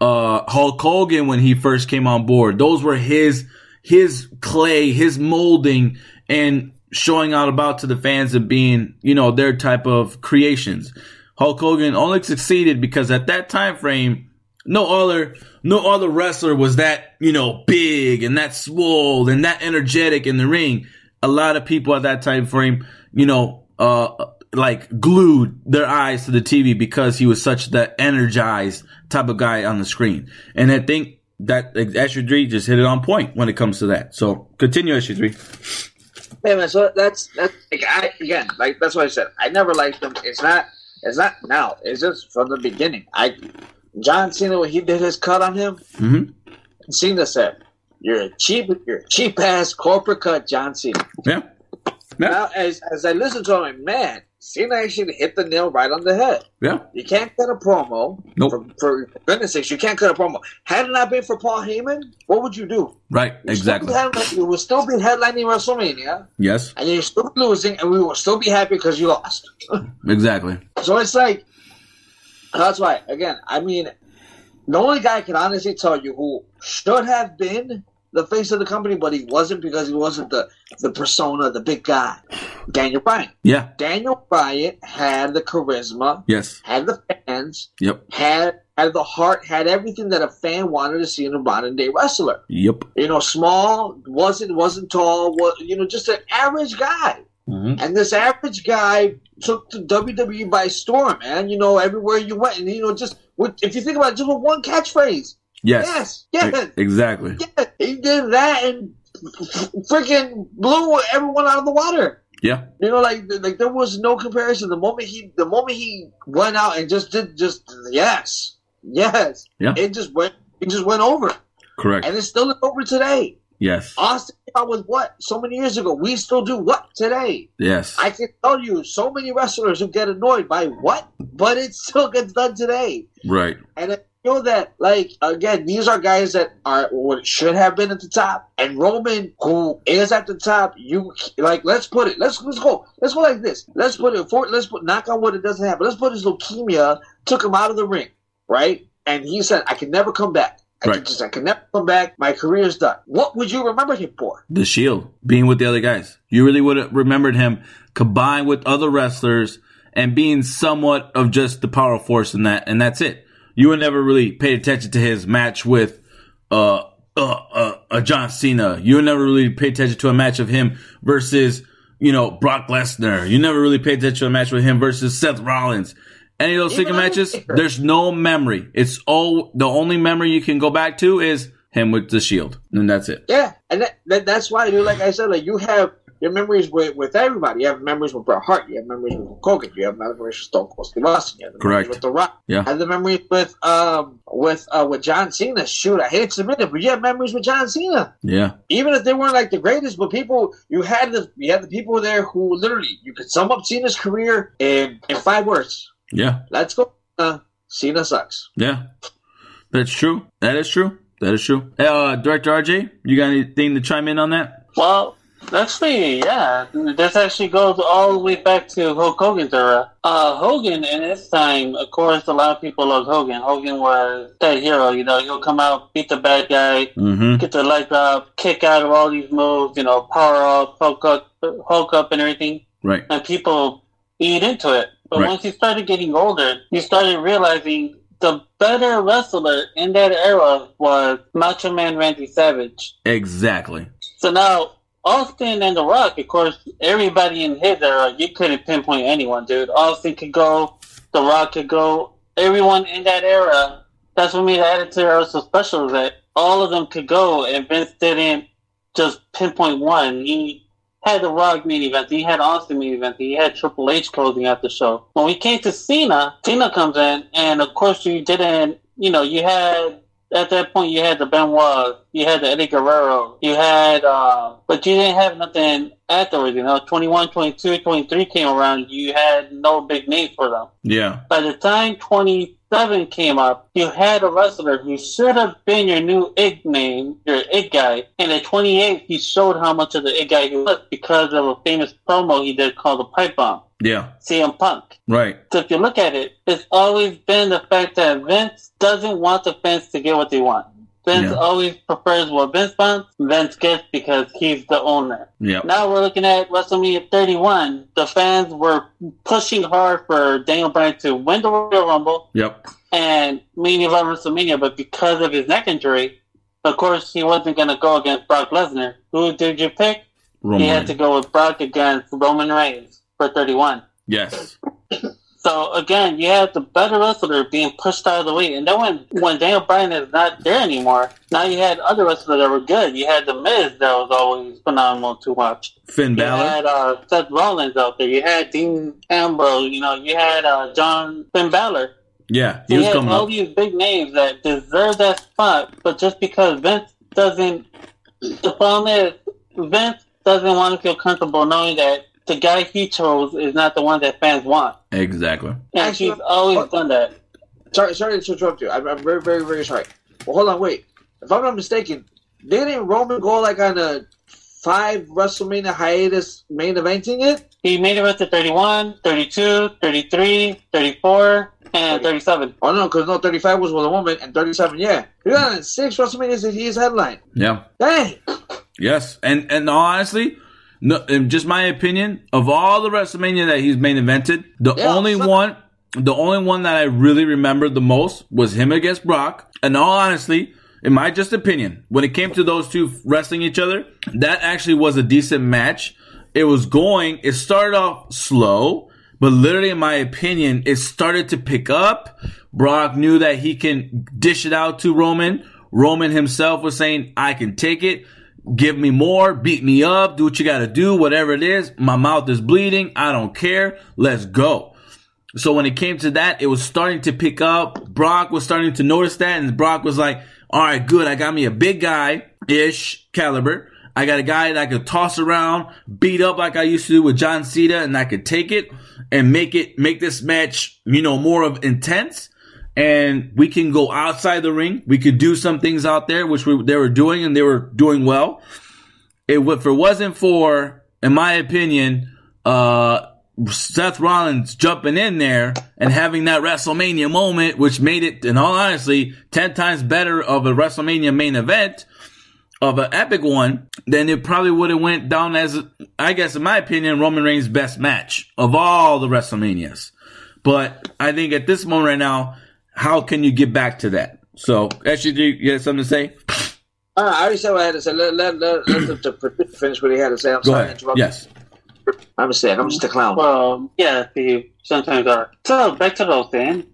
uh, Hulk Hogan when he first came on board. Those were his, his clay, his molding and showing out about to the fans of being, you know, their type of creations. Hulk Hogan only succeeded because at that time frame, no other, no other wrestler was that, you know, big and that swole and that energetic in the ring. A lot of people at that time frame, you know, uh, like glued their eyes to the TV because he was such that energized type of guy on the screen. And I think that SG3 just hit it on point when it comes to that. So continue SG3. Yeah, man. So that's that's like, I, again, like that's what I said. I never liked him. It's not. It's not now. It's just from the beginning. I John Cena when he did his cut on him. hmm Cena said, "You're a cheap. You're a cheap ass corporate cut, John Cena." Yeah. Yeah. Now, as as I listen to him, man, Cena actually hit the nail right on the head. Yeah. You can't cut a promo. Nope. For, for goodness sakes, you can't cut a promo. Had it not been for Paul Heyman, what would you do? Right. You Exactly. You would still be headlining WrestleMania, Yes. and you're still losing, and we will still be happy because you lost. Exactly. So it's like that's why. Again, I mean, the only guy I can honestly tell you who should have been the face of the company, but he wasn't because he wasn't the the persona, the big guy. Daniel Bryan. Yeah. Daniel Bryan had the charisma, Yes. had the fans, Yep. had had the heart, had everything that a fan wanted to see in a modern day wrestler. Yep. You know, small, wasn't wasn't tall, was you know, just an average guy. Hmm And this average guy took the WWE by storm, man. You know, everywhere you went, and you know, just with, if you think about it, just with one catchphrase. Yes. Yes, yes, Exactly. yes. He did that and freaking blew everyone out of the water. Yeah. You know, like like there was no comparison. The moment he the moment he went out and just did just yes, yes, Yeah. it just went it just went over, Correct. and it's still over today. Yes. Austin with what so many years ago. We still do what today. Yes. I can tell you so many wrestlers who get annoyed by what, but it still gets done today. Right. And I feel that, like, again, these are guys that are what should have been at the top. And Roman, who is at the top, you like, let's put it, let's let's go, let's go like this. Let's put it for, let's put knock on wood, it doesn't happen. Let's put his leukemia took him out of the ring, right? And he said, I can never come back. I Right. just, I can never come back. My career's done. What would you remember him for? The Shield, being with the other guys. You really would have remembered him combined with other wrestlers and being somewhat of just the power force in that, and that's it. You would never really paid attention to his match with uh, uh, uh, uh John Cena. You would never really pay attention to a match of him versus you know Brock Lesnar. You never really paid attention to a match with him versus Seth Rollins. Any of those single matches, there's no memory. It's all the only memory you can go back to is him with the Shield, and that's it. Yeah, and that, that that's why, dude. Like I said, like you have your memories with, with everybody. You have memories with Bret Hart. You have memories with Hogan. You have memories with Stone Cold Steve Austin. You have Correct. memories with The Rock. Yeah. You have the memories with um with uh with John Cena. Shoot, I hate to admit it, but you have memories with John Cena. Yeah, Even if they weren't like the greatest, but people you had the you had the people there who literally you could sum up Cena's career in in five words. Yeah. Let's go. Uh, Cena sucks. Yeah, that's true. That is true. That is true. Uh, Director RJ, you got anything to chime in on that? Well, actually, yeah. This actually goes all the way back to Hulk Hogan's era. Uh, Hogan, in his time, of course, a lot of people love Hogan. Hogan was that hero. You know, he'll come out, beat the bad guy, Mm-hmm. get the leg up, kick out of all these moves. You know, power up, Hulk up, Hulk up, and everything. Right. And people eat into it. But Right. once you started getting older, he started realizing the better wrestler in that era was Macho Man Randy Savage. Exactly. So now, Austin and The Rock, of course, everybody in his era, you couldn't pinpoint anyone, dude. Austin could go, The Rock could go, everyone in that era. That's what made the Attitude Era so special, that all of them could go, and Vince didn't just pinpoint one. He had The Rock main event, he had Austin main event, he had Triple H closing out the show. When we came to Cena, Cena comes in, and of course, you didn't, you know, you had at that point you had the Benoit, you had the Eddie Guerrero, you had, uh, but you didn't have nothing afterwards, you know, 21, 22, 23 came around, you had no big name for them. Yeah. By the time 27 came up, you had a wrestler who should have been your new ig name, your ig guy, and at 28 he showed how much of the ig guy he was because of a famous promo he did called the Pipe Bomb, Yeah. CM Punk. Right. So if you look at it, it's always been the fact that Vince doesn't want the fans to get what they want. Vince Yeah. always prefers what Vince wants. Vince gets because he's the owner. Yeah. Now we're looking at WrestleMania 31. The fans were pushing hard for Daniel Bryan to win the Royal Rumble Yep. and main event WrestleMania, but because of his neck injury, of course he wasn't going to go against Brock Lesnar. Who did you pick? Roman. He had to go with Brock against Roman Reigns for 31. Yes. So again, you have the better wrestler being pushed out of the way, and then when when Daniel Bryan is not there anymore, now you had other wrestlers that were good. You had the Miz that was always phenomenal to watch. Finn Balor. You had uh, Seth Rollins out there. You had Dean Ambrose. You know, you had uh, John Finn Balor. Yeah. he So you had all up. these big names that deserve that spot, but just because Vince doesn't, the problem is Vince doesn't want to feel comfortable knowing that the guy he chose is not the one that fans want. Exactly. And she's always oh, done that. Sorry, sorry to interrupt you. I'm, I'm very, very, very sorry. Well, hold on, wait. If I'm not mistaken, didn't Roman go like on a five WrestleMania hiatus main eventing it? He made it to 31, 32, 33, 34, and 37. Oh no, because no, 35 was with a woman and 37, yeah. He got on six WrestleManias that he's headline. Yeah. Dang. Yes, and and honestly, no, in just my opinion, of all the WrestleMania that he's main evented, the Yeah, only fuck- one, the only one that I really remember the most was him against Brock. And all honestly, in my just opinion, when it came to those two wrestling each other, that actually was a decent match. It was going. It started off slow, but literally, in my opinion, it started to pick up. Brock knew that he can dish it out to Roman. Roman himself was saying, I can take it. Give me more, beat me up, do what you gotta do, whatever it is. My mouth is bleeding. I don't care. Let's go. So when it came to that, it was starting to pick up. Brock was starting to notice that, and Brock was like, all right, good. I got me a big guy ish caliber. I got a guy that I could toss around, beat up like I used to do with John Cena, and I could take it and make it, make this match, you know, more of intense. And we can go outside the ring. We could do some things out there, which we, they were doing and they were doing well. It, if it wasn't for, in my opinion, uh, Seth Rollins jumping in there and having that WrestleMania moment, which made it, in all honesty, 10 times better of a WrestleMania main event of an epic one, then it probably would have went down as, I guess, in my opinion, Roman Reigns' best match of all the WrestleManias. But I think at this moment right now, how can you get back to that? So, actually, do you have something to say? Uh, I already said what I had to say. Let, let, let, let the, the producer finish what he had to say. I'm Go sorry ahead. Yes. I'm a sick. I'm just a clown. Well, yeah, they sometimes are. So, back to the whole thing.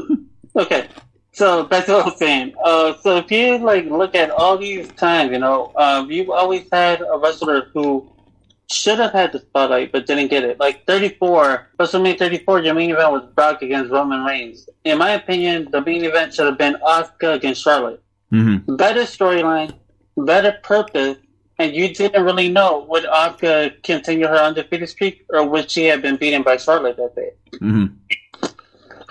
okay. So, back to the whole thing. Uh, so, if you, like, look at all these times, you know, um, you've always had a wrestler who should have had the spotlight but didn't get it. Like 34, WrestleMania 34, your main event was Brock against Roman Reigns. In my opinion, the main event should have been Asuka against Charlotte. Mm-hmm. Better storyline, better purpose, and you didn't really know would Asuka continue her undefeated streak or would she have been beaten by Charlotte that day. Mm-hmm.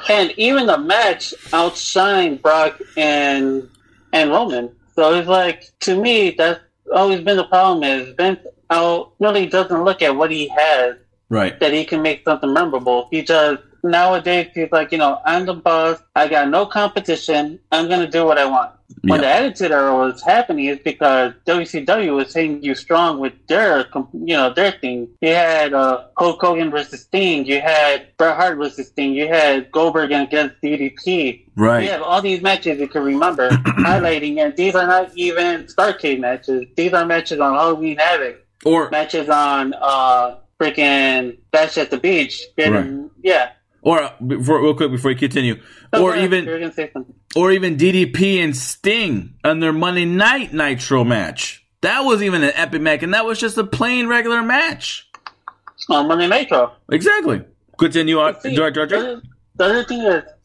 And even the match outshined Brock and and Roman. So it's like to me that's always been the problem is Vince out really doesn't look at what he has Right. that he can make something memorable. He just nowadays he's like, you know, I'm the boss. I got no competition. I'm gonna do what I want. When the Attitude Era was happening, is because WCW was hitting you strong with their, you know, their thing. You had uh, Hulk Hogan versus Sting. You had Bret Hart versus Sting. You had Goldberg against DDP. Right. You have all these matches you can remember highlighting, and these are not even Starcade matches. These are matches on Halloween Havoc Or matches on uh freaking Bash at the Beach. Getting, Yeah. or uh, before, real quick before you continue, So or ahead, even you're gonna say something. or even DDP and Sting on their Monday Night Nitro match. That was even an epic match, and that was just a plain regular match. on Monday Nitro. Exactly. Continue on, See, Director. The Director. other, the other thing that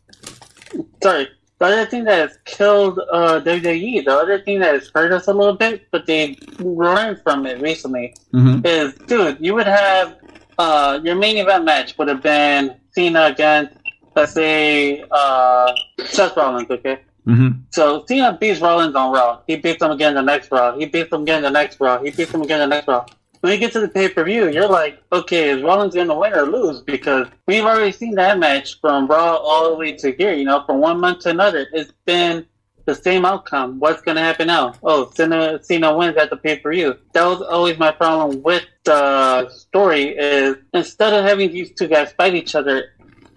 sorry, the other thing that has killed uh, WWE, the other thing that has hurt us a little bit, but they learned from it recently, Mm-hmm. is dude, you would have uh, your main event match would have been Cena against, let's say, uh, Seth Rollins, okay? Mm-hmm. So Cena beats Rollins on Raw. He beats him again the next Raw. He beats him again the next Raw. He beats him again the next Raw. When you get to the pay per view, you're like, okay, is Rollins going to win or lose? Because we've already seen that match from Raw all the way to here. You know, from one month to another, it's been the same outcome. What's going to happen now? Oh, Cena, Cena wins at the pay per view. That was always my problem with the story. Is instead of having these two guys fight each other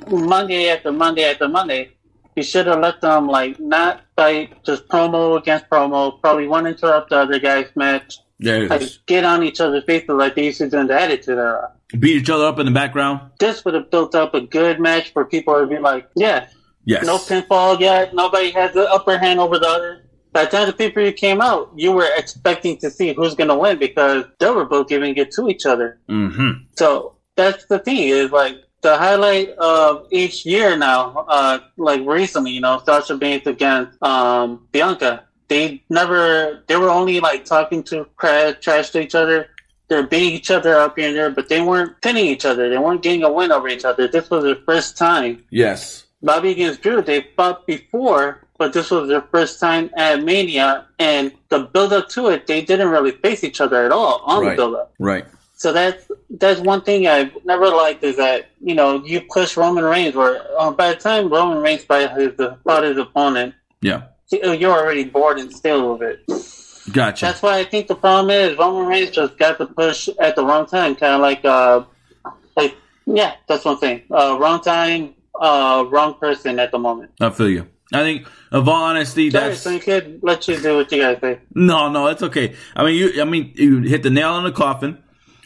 Monday after Monday after Monday, you should have let them like not fight just promo against promo. Probably one interrupt the other guy's match. There Like get on each other's faces like they used to do in the Attitude Era. Beat each other up in the background. This would have built up a good match for people to be like, yeah, Yes. no pinfall yet. Nobody has the upper hand over the other. By the time the people came out, you were expecting to see who's going to win because they were both giving it to each other. Mm-hmm. So that's the thing is like the highlight of each year now, uh, like recently, you know, Sasha Banks against um, Bianca. They never, they were only like talking to trash to each other they're beating each other up here and there, but they weren't pinning each other. They weren't getting a win over each other. This was their first time. Yes. Bobby against Drew, they fought before, but this was their first time at Mania, and the build up to it, they didn't really face each other at all on Right. the build up. Right. So that's that's one thing I've never liked is that you know you push Roman Reigns, where uh, by the time Roman Reigns by his, fought his opponent, Yeah. You're already bored and stale with it. Gotcha. That's why I think the problem is Roman Reigns just got the push at the wrong time, kind of like uh, like yeah, that's one thing. Uh, wrong time, uh, wrong person at the moment. I feel you. I think, of all honesty, Sorry, that's so you could let you do what you guys say. no, no, it's okay. I mean, you, I mean, you hit the nail on the coffin.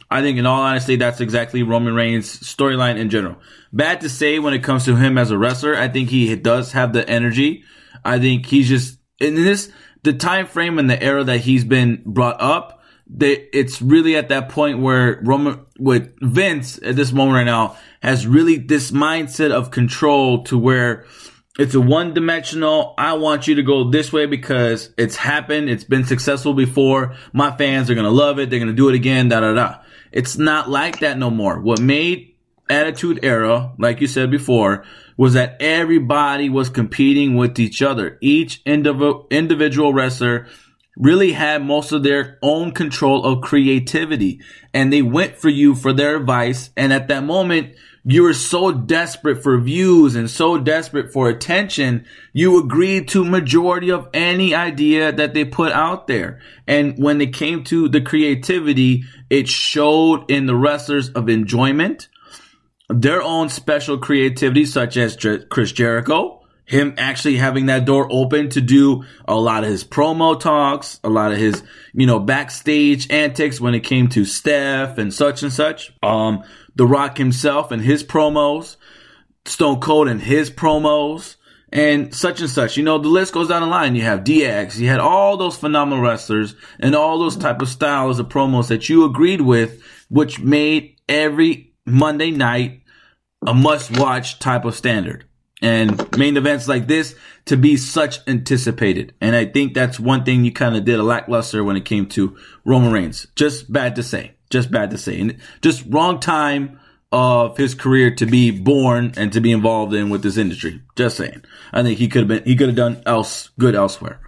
I think, in all honesty, that's exactly Roman Reigns' storyline in general. Bad to say when it comes to him as a wrestler. I think he does have the energy. I think he's just in this the time frame and the era that he's been brought up. That it's really at that point where Roman with Vince at this moment right now has really this mindset of control to where it's a one dimensional. I want you to go this way because it's happened. It's been successful before. My fans are going to love it. They're going to do it again. Da, da, da. It's not like that no more. What made Attitude Era, like you said before, was that everybody was competing with each other. Each indiv- individual wrestler really had most of their own control of creativity and they went for you for their advice. And at that moment, you were so desperate for views and so desperate for attention, you agreed to majority of any idea that they put out there. And when it came to the creativity, it showed in the wrestlers of enjoyment, their own special creativity, such as Jer- Chris Jericho, him actually having that door open to do a lot of his promo talks, a lot of his, you know, backstage antics when it came to Steph and such and such. Um, The Rock himself and his promos, Stone Cold and his promos, and such and such. You know, the list goes down the line. You have DX, you had all those phenomenal wrestlers and all those type of styles of promos that you agreed with, which made every Monday night a must watch type of standard. And main events like this to be such anticipated. And I think that's one thing you kind of did a lackluster when it came to Roman Reigns. Just bad to say. Just bad to say. And just wrong time of his career to be born and to be involved in with this industry. Just saying. I think he could have been, he could have done else, good elsewhere.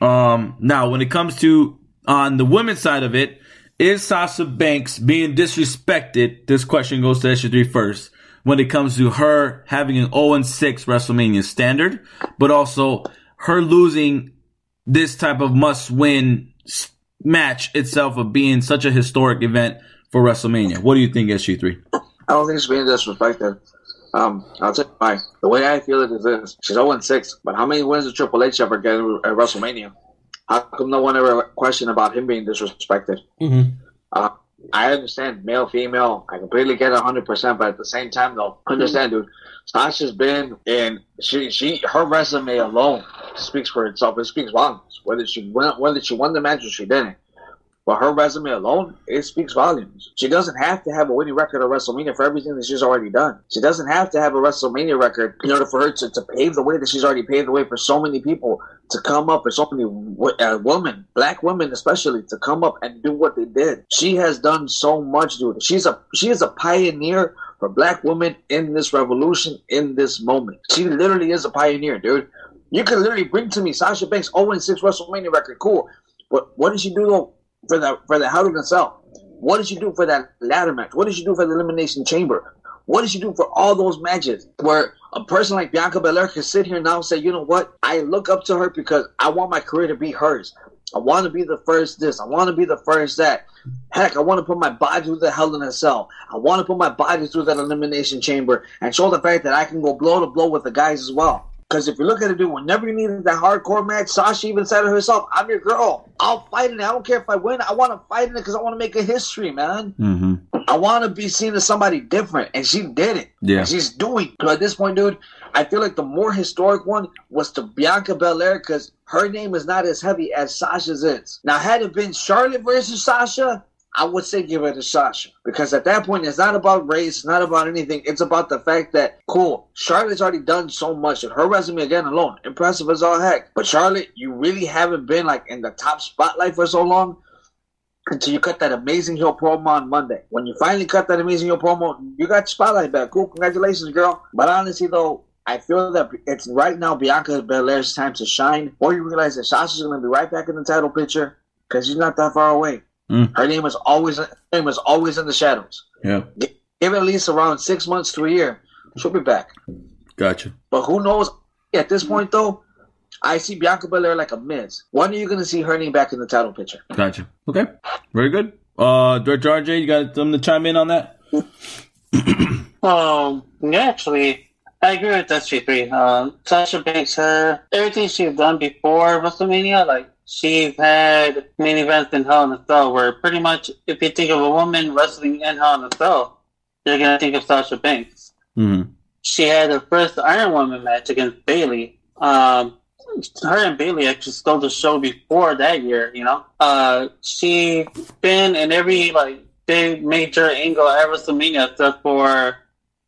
Um, now when it comes to on the women's side of it, is Sasha Banks being disrespected? This question goes to SG3 first. When it comes to her having an 0 6 WrestleMania standard, but also her losing this type of must win match itself of being such a historic event for WrestleMania. What do you think, SG3? I don't think she's being disrespected. Um, I'll tell you why. The way I feel it is this: she's 0 6, but how many wins did Triple H ever get at WrestleMania? How come no one ever questioned about him being disrespected? Mm-hmm. Uh, I understand male, female. I completely get it 100%, but at the same time, though, understand, dude. Sasha's been in she she her resume alone speaks for itself. It speaks volumes. Whether she won whether she won the match or she didn't. But her resume alone, it speaks volumes. She doesn't have to have a winning record at WrestleMania for everything that she's already done. She doesn't have to have a WrestleMania record in order for her to, to pave the way that she's already paved the way for so many people to come up, for so many w- uh, women, black women especially, to come up and do what they did. She has done so much, dude. She's a she is a pioneer for black women in this revolution, in this moment. She literally is a pioneer, dude. You can literally bring to me Sasha Banks 0 6 WrestleMania record, cool. But what did she do though for the for the Hell in a Cell? What did she do for that ladder match? What did she do for the Elimination Chamber? What did she do for all those matches where a person like Bianca Belair can sit here now and say, you know what? I look up to her because I want my career to be hers. I want to be the first this. I want to be the first that. Heck, I want to put my body through the Hell in a Cell. I want to put my body through that Elimination Chamber and show the fact that I can go blow to blow with the guys as well. Because if you look at it, dude, whenever you needed that hardcore match, Sasha even said it herself, I'm your girl. I'll fight in it. I don't care if I win. I want to fight in it because I want to make a history, man. Mm-hmm. I want to be seen as somebody different. And she did it. Yeah. And she's doing. So at this point, dude, I feel like the more historic one was to Bianca Belair because her name is not as heavy as Sasha's is. Now, had it been Charlotte versus Sasha, I would say give it to Sasha because at that point it's not about race, it's not about anything. It's about the fact that cool, Charlotte's already done so much, and her resume again alone impressive as all heck. But Charlotte, you really haven't been like in the top spotlight for so long. until you cut that amazing heel promo on Monday. When you finally cut that amazing heel promo, you got spotlight back. Cool, congratulations, girl. But honestly, though, I feel that it's right now Bianca Belair's time to shine. Or you realize that Sasha's going to be right back in the title picture because she's not that far away. Mm. Her name is always her name is always in the shadows. Yeah. Give it at least around six months to a year. She'll be back. Gotcha. But who knows? At this point, though, I see Bianca Belair like a Miz. When are you going to see her name back in the title picture? Gotcha. Okay. Very good. Uh, Director RJ, you got something to chime in on that? Um, yeah, actually, I agree with SG3. Um, Sasha Banks, her everything she's done before WrestleMania, like she's had main events in Hell in a Cell, where pretty much if you think of a woman wrestling in Hell in a Cell, you're gonna think of Sasha Banks. Mm-hmm. She had her first Iron Woman match against Bayley. Um, her and Bayley actually stole the show before that year. You know, uh, she's been in every like big major angle at WrestleMania except for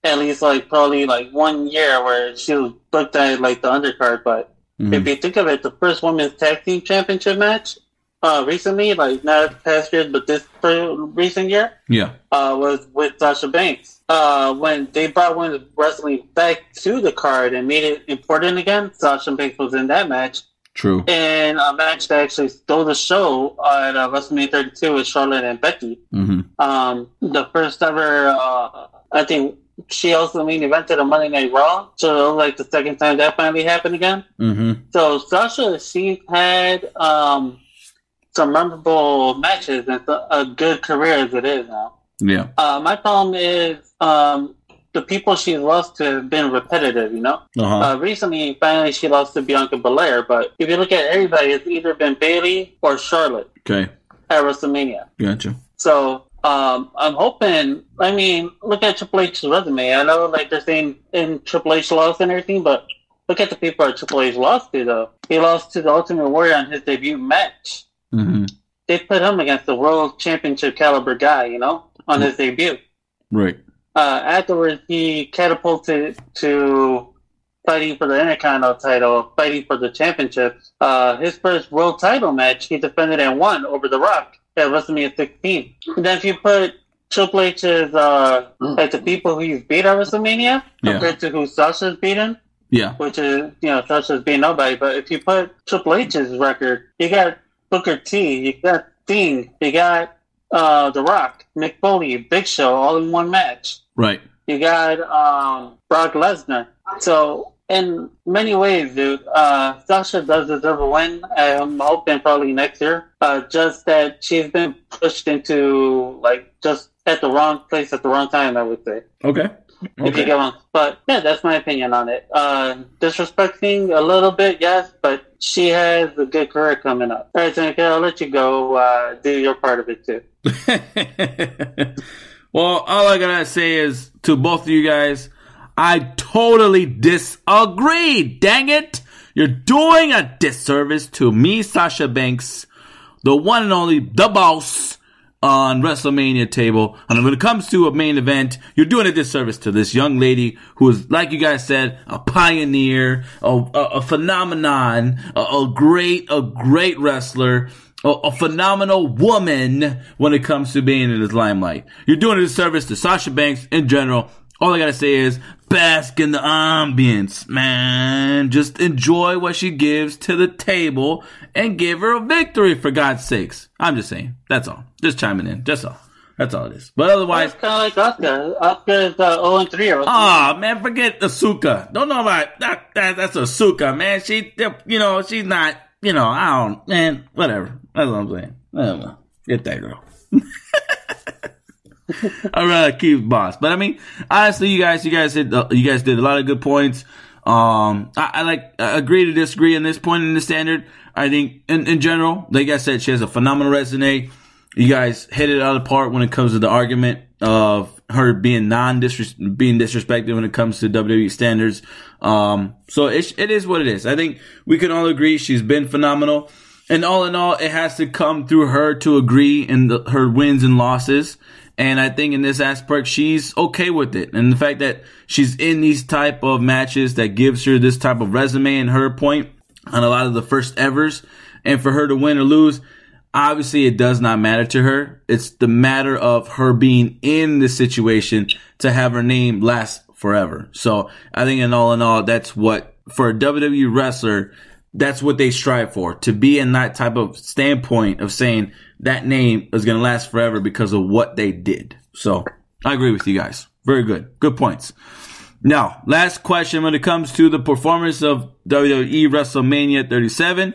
at least like probably like one year where she was booked at like the undercard. But Mm-hmm. if you think of it, the first women's tag team championship match uh, recently, like not past year, but this recent year, Yeah. uh, was with Sasha Banks. Uh, when they brought women's wrestling back to the card and made it important again, Sasha Banks was in that match. True. And a match that actually stole the show at uh, WrestleMania 32 with Charlotte and Becky. Mm-hmm. Um, the first ever, uh, I think she also main evented a Monday Night Raw. So like the second time that finally happened again. Mm-hmm. So Sasha, she had um, some memorable matches and a good career as it is now. Yeah. Uh, my problem is um, the people she's lost to have been repetitive, you know? Uh-huh. Uh, recently, finally, she lost to Bianca Belair, but if you look at everybody, it's either been Bayley or Charlotte okay. at WrestleMania. Gotcha. So um, I'm hoping. I mean, look at Triple H's resume. I know, like they're saying in Triple H lost and everything, but look at the people that Triple H lost to. Though he lost to the Ultimate Warrior on his debut match. Mm-hmm. They put him against the World Championship caliber guy, you know, on his debut. Right. Uh, afterwards, he catapulted to fighting for the Intercontinental title, fighting for the championship. Uh, his first world title match, he defended and won over The Rock at WrestleMania 16. And then if you put Triple H's, uh, like the people who he's beat at WrestleMania Yeah. compared to who Sasha's beaten, Yeah. which is, you know, Sasha's beating nobody. But if you put Triple H's record, you got Booker T, you got Sting, you got uh, The Rock, Mick Foley, Big Show, all in one match. Right. You got um, Brock Lesnar. So in many ways, dude, uh, Sasha does deserve a win. I'm hoping probably next year. Uh, just that she's been pushed into like just at the wrong place at the wrong time. I would say. Okay. If you Okay. get one. But yeah, that's my opinion on it. Uh, disrespecting a little bit, yes, but she has a good career coming up. All right, Seneca, I'll let you go uh, do your part of it too. well, all I gotta say is to both of you guys, I totally disagree. Dang it. You're doing a disservice to me, Sasha Banks, the one and only, the boss on WrestleMania table. And when it comes to a main event, you're doing a disservice to this young lady who is, like you guys said, a pioneer, a, a, a phenomenon, a, a great, a great wrestler, a, phenomenal woman when it comes to being in this limelight. You're doing a disservice to Sasha Banks in general. All I gotta say is bask in the ambience, man. Just enjoy what she gives to the table and give her a victory for God's sakes. I'm just saying. That's all. Just chiming in. Just all. That's all it is. But otherwise, It's kind of like Oscar. Oscar is uh, 0 and 3 or Ah man, forget Asuka. Don't know about that. that that's Asuka, man. She, you know, she's not. You know, I don't. Man, whatever. That's what I'm saying. I don't know. Get that girl. I'd rather keep boss. But I mean, honestly, you guys, you guys did, uh, you guys did a lot of good points. Um, I, I like I agree to disagree on this point in the standard. I think in, in general, like I said, she has a phenomenal resume. You guys hit it out of park when it comes to the argument of her being non being disrespected when it comes to WWE standards. Um, so it, it is what it is. I think we can all agree she's been phenomenal. And all in all, it has to come through her to agree in the, her wins and losses. And I think in this aspect, she's okay with it. And the fact that she's in these type of matches that gives her this type of resume and her point on a lot of the first evers. And for her to win or lose, obviously it does not matter to her. It's the matter of her being in the situation to have her name last forever. So I think in all in all, that's what for a WWE wrestler, that's what they strive for to be in that type of standpoint of saying that name is going to last forever because of what they did. So I agree with you guys. Very good. Good points. Now, last question when it comes to the performance of WWE WrestleMania 37.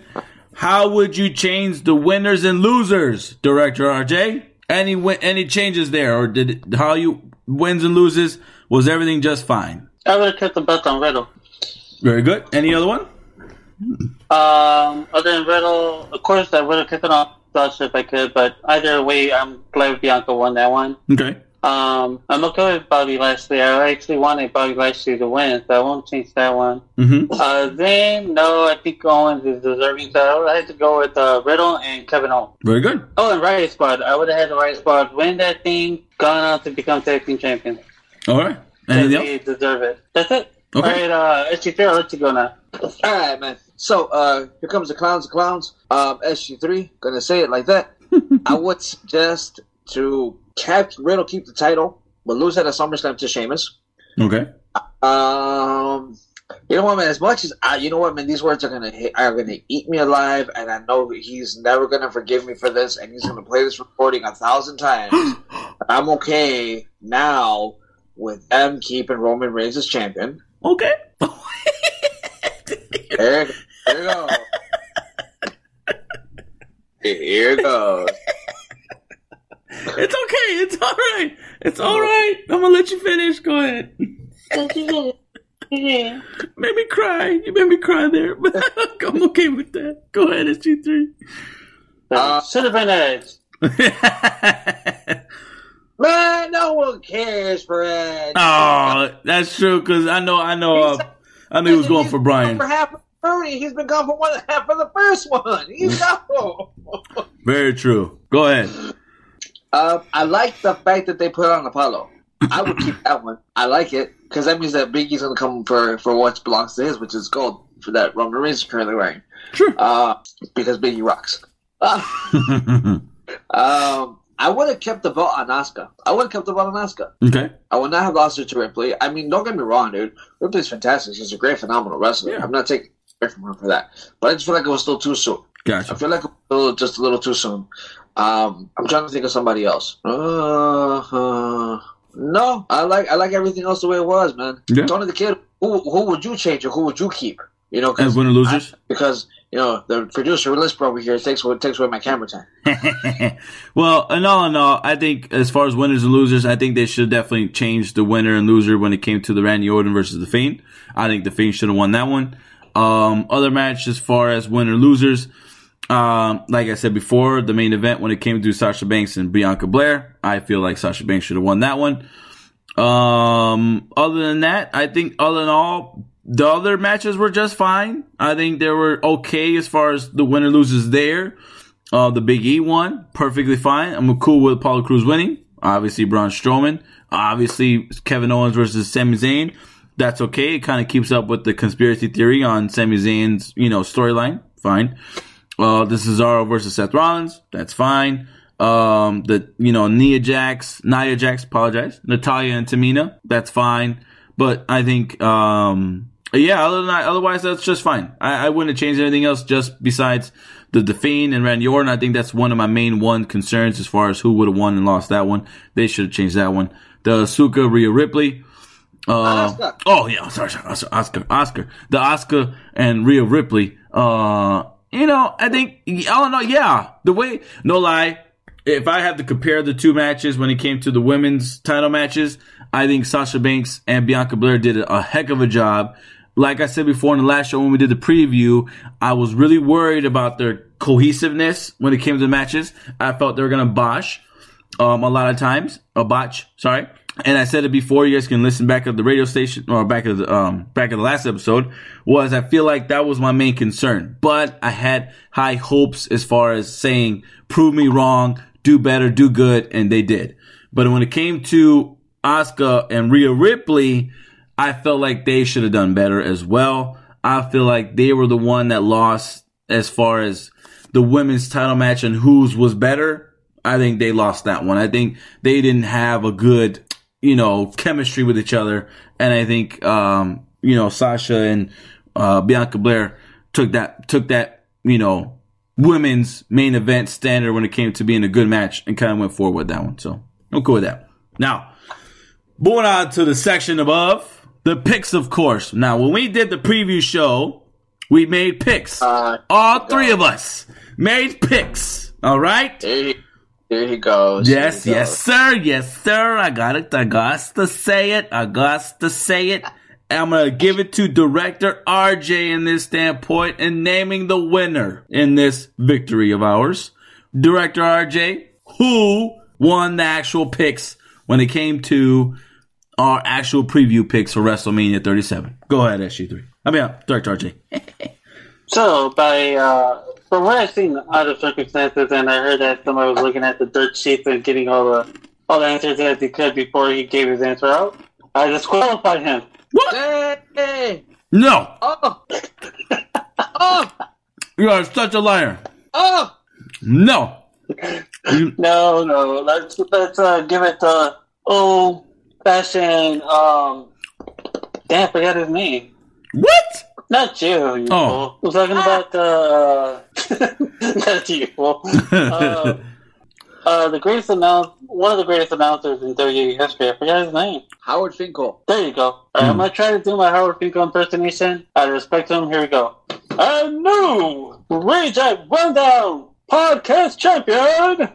How would you change the winners and losers, Director RJ? Any any changes there, or did how you wins and loses was everything just fine? I would have kept the belt on Riddle. Very good. Any other one? Um, other than Riddle, of course, I would have kept it on Sasha if I could, but either way, I'm glad Bianca won that one. Okay. Um, I'm okay with Bobby Lashley. I actually wanted Bobby Lashley to win, so I won't change that one. Mm-hmm. Uh, then, no, I think Owens is deserving, so I had to go with uh, Riddle and Kevin Owens. Very good. Oh, and Riot Squad. I would have had the Riot Squad win that thing, gone on to become tag team champions. All right. They Anything else? deserve it. That's it. Okay. All right, uh, SG3, I'll let you go now. All right, man. So uh, here comes the clowns, the clowns. Um, SG3, gonna say it like that. I would suggest to keep Riddle keep the title, but lose it at SummerSlam to Sheamus. Okay. Um, you know what, man? As much as I, you know what, man, these words are gonna hit, are gonna eat me alive, and I know he's never gonna forgive me for this, and he's gonna play this recording a thousand times. I'm okay now with M keeping Roman Reigns as champion. Okay. There, there you go. Here goes. It's okay. It's all right. It's all right. I'm gonna let you finish. Go ahead. Made me cry. You made me cry there, but I'm okay with that. Go ahead, it's SG3. Uh, Should have been Edge. Man, no one cares for Edge. oh, that's true. Cause I know, I know, uh, I knew he was going for For Brian. half of he's been gone for one half of the first one. He's gone. Very true. Go ahead. Um, I like the fact that they put on Apollo. I would keep that one. I like it because that means that Big E's gonna come for for what belongs to his, which is gold for that Roman Reigns is currently wearing. Sure. Uh, because Biggie rocks. Uh, um, I would have kept the vote on Asuka. I would have kept the vote on Asuka. okay. I would not have lost it to Ripley. I mean, don't get me wrong, dude. Ripley's fantastic. She's a great, phenomenal wrestler. Yeah. I'm not taking away from her for that. But I just feel like it was still too soon. I feel like it was a little, just a little too soon. Um, I'm trying to think of somebody else. Uh, uh, no, I like I like everything else the way it was, man. Yeah. Tony the Kid. Who who would you change or who would you keep? You know, As winner losers. because you know the producer Lisper over here takes takes away my camera time. well, in all in all, I think as far as winners and losers, I think they should definitely change the winner and loser when it came to the Randy Orton versus the Fiend. I think the Fiend should have won that one. Um, other match as far as winner losers, um, like I said before, the main event when it came to Sasha Banks and Bianca Belair, I feel like Sasha Banks should have won that one. Um, other than that, I think other than all, the other matches were just fine. I think they were okay as far as the winner loses there. Uh, the Big E one, perfectly fine. I'm cool with Apollo Crews winning. Obviously, Braun Strowman. Obviously, Kevin Owens versus Sami Zayn. That's okay. It kind of keeps up with the conspiracy theory on Sami Zayn's, you know, storyline. Fine. Uh, the Cesaro versus Seth Rollins. That's fine. Um, the, you know, Nia Jax, Nia Jax, apologize. Natalya and Tamina. That's fine. But I think, um, yeah, other than that, otherwise that's just fine. I, I wouldn't have changed anything else just besides the The and Randy Orton. I think that's one of my main one concerns as far as who would have won and lost that one. They should have changed that one. The Asuka Rhea Ripley. Uh, Asuka. oh yeah, sorry, sorry, Oscar, Oscar, Oscar, the Oscar and Rhea Ripley. Uh, you know, I think I don't know. Yeah, the way, no lie, if I had to compare the two matches when it came to the women's title matches, I think Sasha Banks and Bianca Belair did a heck of a job. Like I said before in the last show when we did the preview, I was really worried about their cohesiveness when it came to the matches. I felt they were gonna botch um, a lot of times, a botch. Sorry. And I said it before. You guys can listen back at the radio station or back at the um, back at the last episode. Was I feel like that was my main concern, but I had high hopes as far as saying prove me wrong, do better, do good, and they did. But when it came to Oscar and Rhea Ripley, I felt like they should have done better as well. I feel like they were the one that lost as far as the women's title match and whose was better, I think they lost that one. I think they didn't have a good, you know, chemistry with each other. And I think, um, you know, Sasha and, uh, Bianca Belair took that, took that, you know, women's main event standard when it came to being a good match and kind of went forward with that one. So I'm cool with that. Now, moving on to the section above, the picks, of course. Now, when we did the preview show, we made picks. Uh, All three of us made picks. All right? there he, there he goes. Yes, he yes, goes. sir. Yes, sir. I got it. I got to say it. I got to say it. I'm going to give it to director RJ in this standpoint and naming the winner in this victory of ours. Director RJ, who won the actual picks when it came to our actual preview picks for WrestleMania 37. Go ahead, SG3. I mean, uh, Director RJ. So, by uh, from what I've seen out of circumstances, and I heard that somebody was looking at the dirt sheets and getting all the all the answers as he could before he gave his answer out, I disqualified him. What? Hey! No! Oh! oh! You are such a liar. Oh! No! No, no, let's let's uh, give it the old fashioned. Um, damn, I forgot his name. what? Not you, you Oh. fool. I'm talking about uh, not you, fool. Uh, uh, the greatest announce, one of the greatest announcers in WWE history. I forgot his name. Howard Finkel. There you go. All right, I'm gonna try to do my Howard Finkel impersonation. I respect him, here we go. A new Reject Rundown Podcast Champion,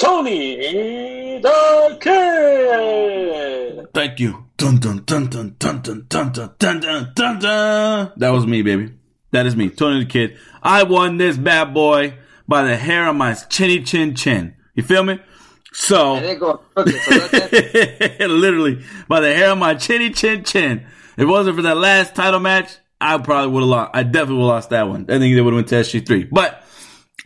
Tony the Kid. Thank you. Dun dun dun dun dun dun dun dun dun dun dun dun. That was me, baby. That is me, Tony the Kid. I won this bad boy by the hair on my chinny chin chin. You feel me? So And they go crooked. So that's literally by the hair on my chinny chin chin. If it wasn't for that last title match, I probably would have lost. I definitely would have lost that one. I think they would have went to SG3. But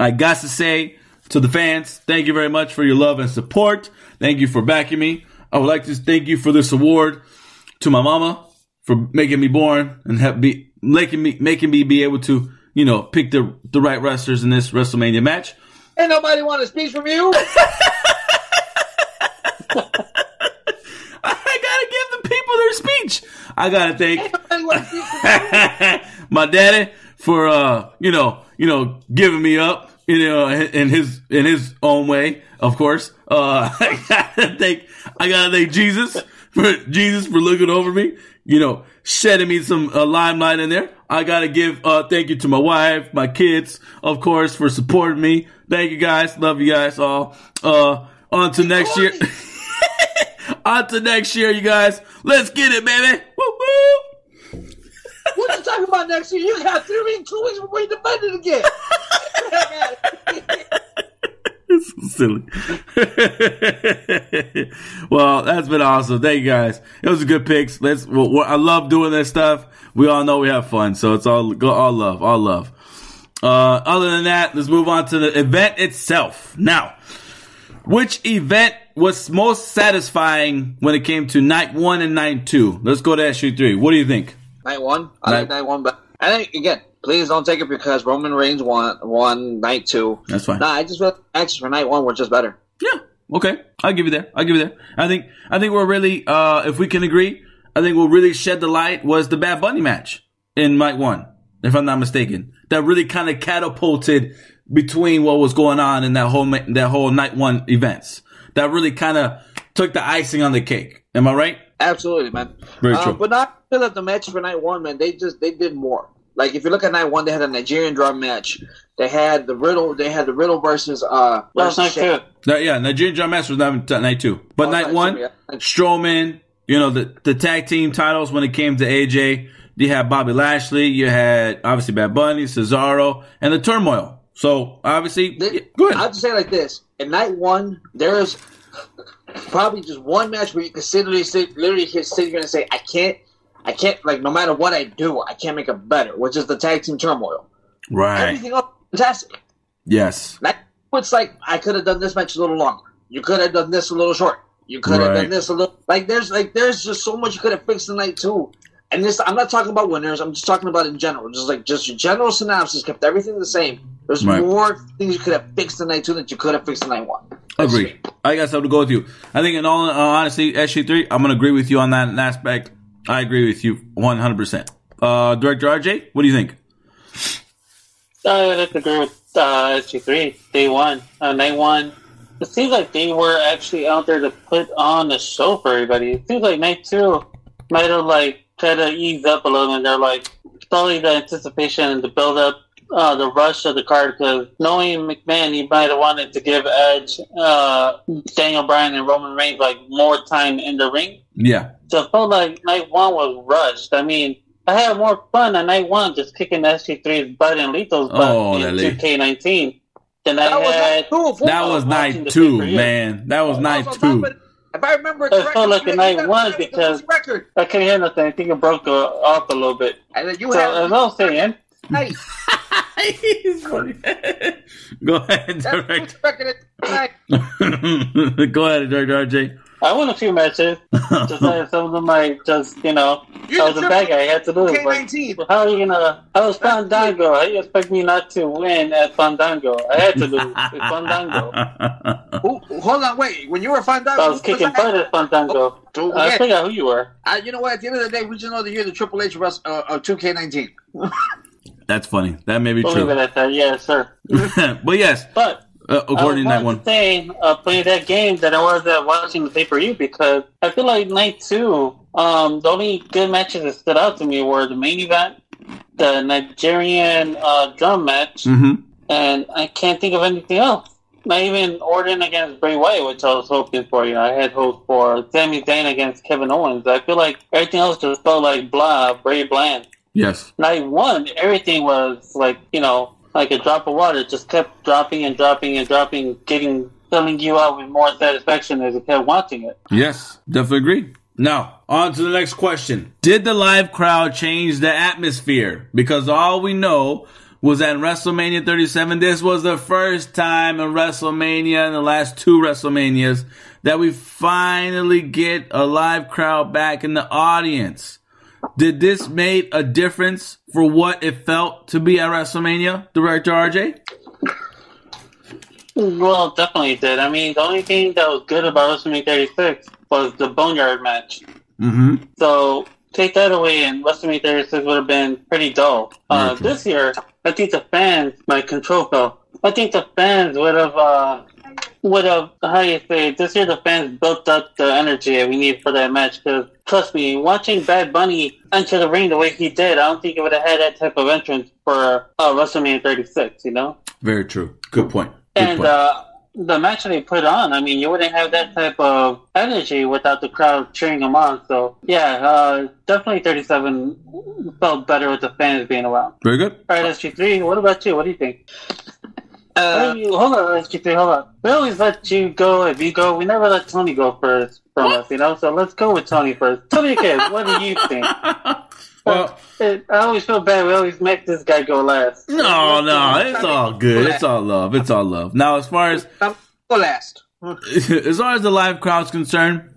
I got to say to the fans, thank you very much for your love and support. Thank you for backing me. I would like to thank you for this award to my mama for making me born and have be making me making me be able to you know pick the the right wrestlers in this WrestleMania match. Ain't nobody want a speech from you. I gotta give the people their speech. I gotta thank Nobody want a speech from you. my daddy for uh you know you know giving me up you know in his in his own way of course. Uh I gotta thank I gotta thank Jesus for Jesus for looking over me you know shedding me some uh, limelight in there. I gotta give uh thank you to my wife my kids of course for supporting me. Thank you guys. Love you guys all. Uh on to next year. on to next year you guys. Let's get it baby. Woo woo What you talking about next year? You got three weeks, two weeks before you defend it again. It's silly. well, that's been awesome. Thank you guys. It was a good picks. Let's. Well, I love doing this stuff. We all know we have fun, so it's all go all love, all love. Uh, other than that, let's move on to the event itself. Now, which event was most satisfying when it came to night one and night two? Let's go to issue three. What do you think? night one. I like Night- night one, but I think again, please don't take it because Roman Reigns won one night two. That's fine. Nah, I just felt matches for night one were just better. Yeah. Okay. I'll give you there. I'll give you there. I think I think we're really uh if we can agree, I think what really shed the light was the Bad Bunny match in night one, if I'm not mistaken. That really kind of catapulted between what was going on in that whole that whole night one events. That really kind of took the icing on the cake. Am I right? Absolutely, man. Very Um, true. but not feel that the match for night one, man. They just they did more. Like if you look at night one, they had a Nigerian drum match. They had the riddle. They had the riddle versus uh. Last night versus too. Uh, yeah, Nigerian Drum Master was not t- night two, but Oh, night night two, one, yeah. Strowman. You know the the tag team titles when it came to AJ. You had Bobby Lashley. You had obviously Bad Bunny, Cesaro, and the Turmoil. So obviously, They- yeah, go ahead. I'll just say it like this: in night one, there's probably just one match where you can sit literally sit literally sit here and say, "I can't, I can't." Like no matter what I do, I can't make it better. Which is the tag team turmoil. right. Everything else, is fantastic. Yes. Night it's like I could have done this match a little longer. You could have done this a little short. You could have Right. done this a little. Like there's like there's just so much you could have fixed in night two. And this, I'm not talking about winners. I'm just talking about in general. Just like just your general synopsis kept everything the same. There's Right. more things you could have fixed in night two than you could have fixed in night one. Agree. I guess I would go with you. I think in all uh, honesty, SG3, I'm going to agree with you on that aspect. I agree with you 100%. Uh, Director RJ, what do you think? I agree with uh, SG3. Day one, uh, night one. It seems like they were actually out there to put on a show for everybody. It seems like night two might have like tried to ease up a little, and they're like probably the anticipation and the build up, uh, the rush of the card. Because knowing McMahon, he might have wanted to give Edge, uh, Daniel Bryan, and Roman Reigns like more time in the ring. Yeah. So it felt like night one was rushed. I mean, I had more fun on night one just kicking SG3's butt and Lethal's butt Oh, that in 2K19 than I That was had. night two. fool. That was night two, man. That was night two. If I remember It felt correctly, like a night one the because- record, I couldn't hear nothing. I think it broke uh, off a little bit. and then you So had as I was saying, night. He's funny. Go ahead, That's Director. the record at night. go ahead, Director RJ. I won a few matches. Just like some of them might just, you know, I was a bad guy. I had to lose. But K19. how are you gonna? I was Fandango. How you expect me not to win at Fandango? I had to lose. It's Fandango. Who, hold on, wait. When you were Fandango, I was kicking butt at Fandango. Don't I forget. forgot who you were. Uh, you know what? At the end of the day, we just know that you're the Triple H Rus- uh, of 2K19. That's funny. That may be Believe it true. at that, yes, sir. but yes, But uh, according to I that one. saying, uh, playing that game that I was uh, watching the pay per view because I feel like night two, um, the only good matches that stood out to me were the main event, the Nigerian uh, drum match, Mm-hmm. and I can't think of anything else. Not even Orton against Bray Wyatt, which I was hoping for. You know, I had hoped for Sami Zayn against Kevin Owens. I feel like everything else just felt like blah, Bray bland. Yes. night one, everything was like, you know, like a drop of water. It just kept dropping and dropping and dropping, getting, filling you out with more satisfaction as you kept watching it. Yes. Definitely agree. Now, on to the next question. Did the live crowd change the atmosphere? Because all we know was that in WrestleMania 37, this was the first time in WrestleMania, in the last two WrestleManias, that we finally get a live crowd back in the audience. Did this make a difference for what it felt to be at WrestleMania, Director RJ? Well, it definitely did. I mean, the only thing that was good about WrestleMania 36 was the Boneyard match. Mm-hmm. So take that away, and WrestleMania 36 would have been pretty dull. Uh, this year, I think the fans, my control fell. I think the fans would have, uh, would have, how you say, this year the fans built up the energy that we need for that match. Because trust me, watching Bad Bunny enter the ring the way he did, I don't think it would have had that type of entrance for uh, WrestleMania 36. You know. Very true. Good point. Good And point. uh, the match that they put on, I mean, you wouldn't have that type of energy without the crowd cheering them on. So, yeah, uh, definitely 37 felt better with the fans being around. Very good. All right, SG3, what about you? What do you think? Uh, Hey, hold on, SG3, hold on. We always let you go if you go. We never let Tony go first from us, you know? So let's go with Tony first. Tony, kid, what do you think? Well, It, I always feel bad. We always make this guy go last. no, no, it's all good. It's all love. It's all love. Now, as far as I'm go last. as far as the live crowd's concerned,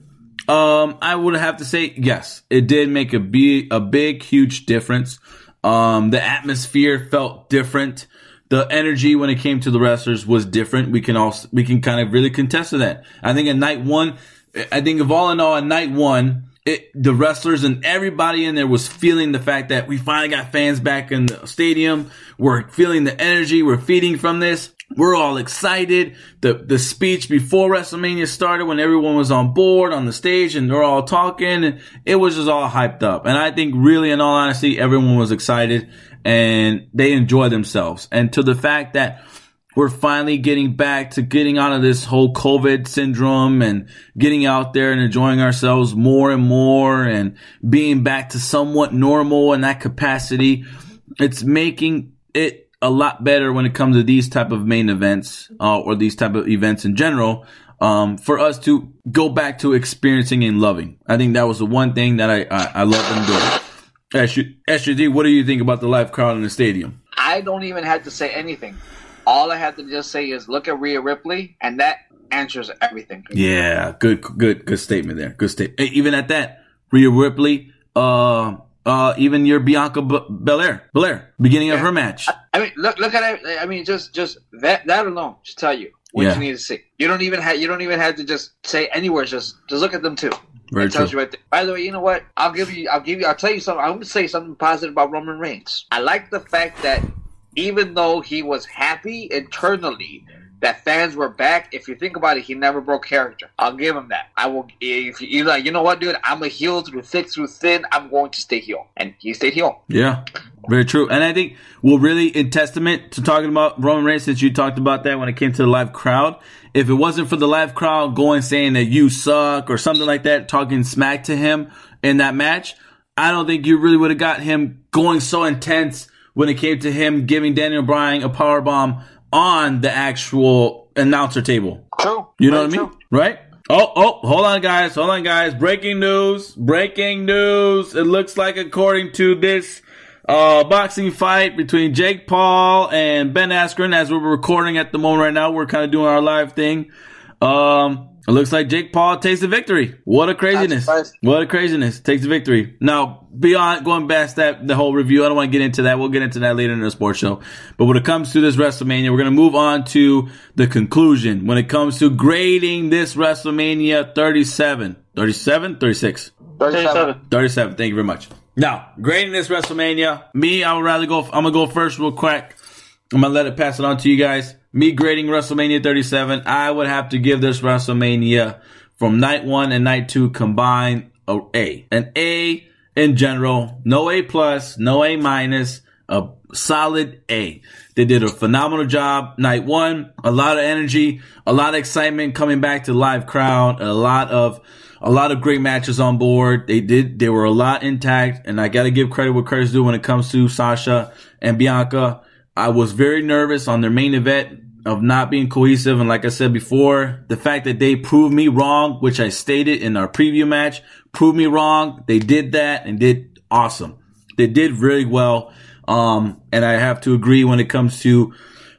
um, I would have to say yes, it did make a big, a big, huge difference. Um, the atmosphere felt different. The energy when it came to the wrestlers was different. We can also we can kind of really contest to that. I think at night one, I think of all in all, at night one, it, the wrestlers and everybody in there was feeling the fact that we finally got fans back in the stadium. We're feeling the energy. We're feeding from this. We're all excited. The the speech before WrestleMania started when everyone was on board on the stage and they're all talking it was just all hyped up. And I think really in all honesty, everyone was excited and they enjoy themselves. And to the fact that we're finally getting back to getting out of this whole COVID syndrome and getting out there and enjoying ourselves more and more and being back to somewhat normal in that capacity. It's making it a lot better when it comes to these type of main events uh, or these type of events in general. Um, for us to go back to experiencing and loving. I think that was the one thing that I, I, I love them doing. SUD, what do you think about the live crowd in the stadium? I don't even have to say anything. All I have to just say is look at Rhea Ripley, and that answers everything. Yeah, good, good, good statement there. Good statement. Even at that, Rhea Ripley, uh, uh, even your Bianca B- Belair, Belair, beginning of her match. I I mean, look, look at it. I mean, just, just that, that alone should tell you what Yeah. you need to see. You don't even have, you don't even have to just say any words. Just, just look at them too. Very it tells true. you right there. By the way, you know what? I'll give you, I'll give you, I'll tell you something. I'm going to say something positive about Roman Reigns. I like the fact that even though he was happy internally that fans were back, if you think about it, he never broke character. I'll give him that. I will. If you like, you know what, dude? I'm a heel through thick, through thin. I'm going to stay heel, and he stayed heel. Yeah, very true. And I think, well, really, in testament to talking about Roman Reigns, since you talked about that when it came to the live crowd, if it wasn't for the live crowd going saying that you suck or something like that, talking smack to him in that match, I don't think you really would have got him going so intense when it came to him giving Daniel Bryan a power bomb on the actual announcer table. True. You know what I mean? Right? Oh, oh, hold on, guys. Hold on, guys. Breaking news. Breaking news. It looks like, according to this uh, boxing fight between Jake Paul and Ben Askren, as we're recording at the moment right now, we're kind of doing our live thing. Um, it looks like Jake Paul takes the victory. What a craziness. What a craziness. Takes the victory. Now, beyond going past that, the whole review, I don't want to get into that. We'll get into that later in the sports show. But when it comes to this WrestleMania, we're going to move on to the conclusion. When it comes to grading this WrestleMania 37, 37, 36. 37. 37. Thank you very much. Now, grading this WrestleMania, me, I would rather go, I'm going to go first real quick. I'm going to let it pass it on to you guys. Me grading WrestleMania 37, I would have to give this WrestleMania from night one and night two combined a A. An A in general, no A plus, no A minus, a solid A. They did a phenomenal job. Night one, a lot of energy, a lot of excitement coming back to the live crowd, a lot of a lot of great matches on board. They did they were a lot intact, and I gotta give credit where credit's due when it comes to Sasha and Bianca. I was very nervous on their main event of not being cohesive. And like I said before, the fact that they proved me wrong, which I stated in our preview match, proved me wrong. They did that and did awesome. They did really well. Um, and I have to agree when it comes to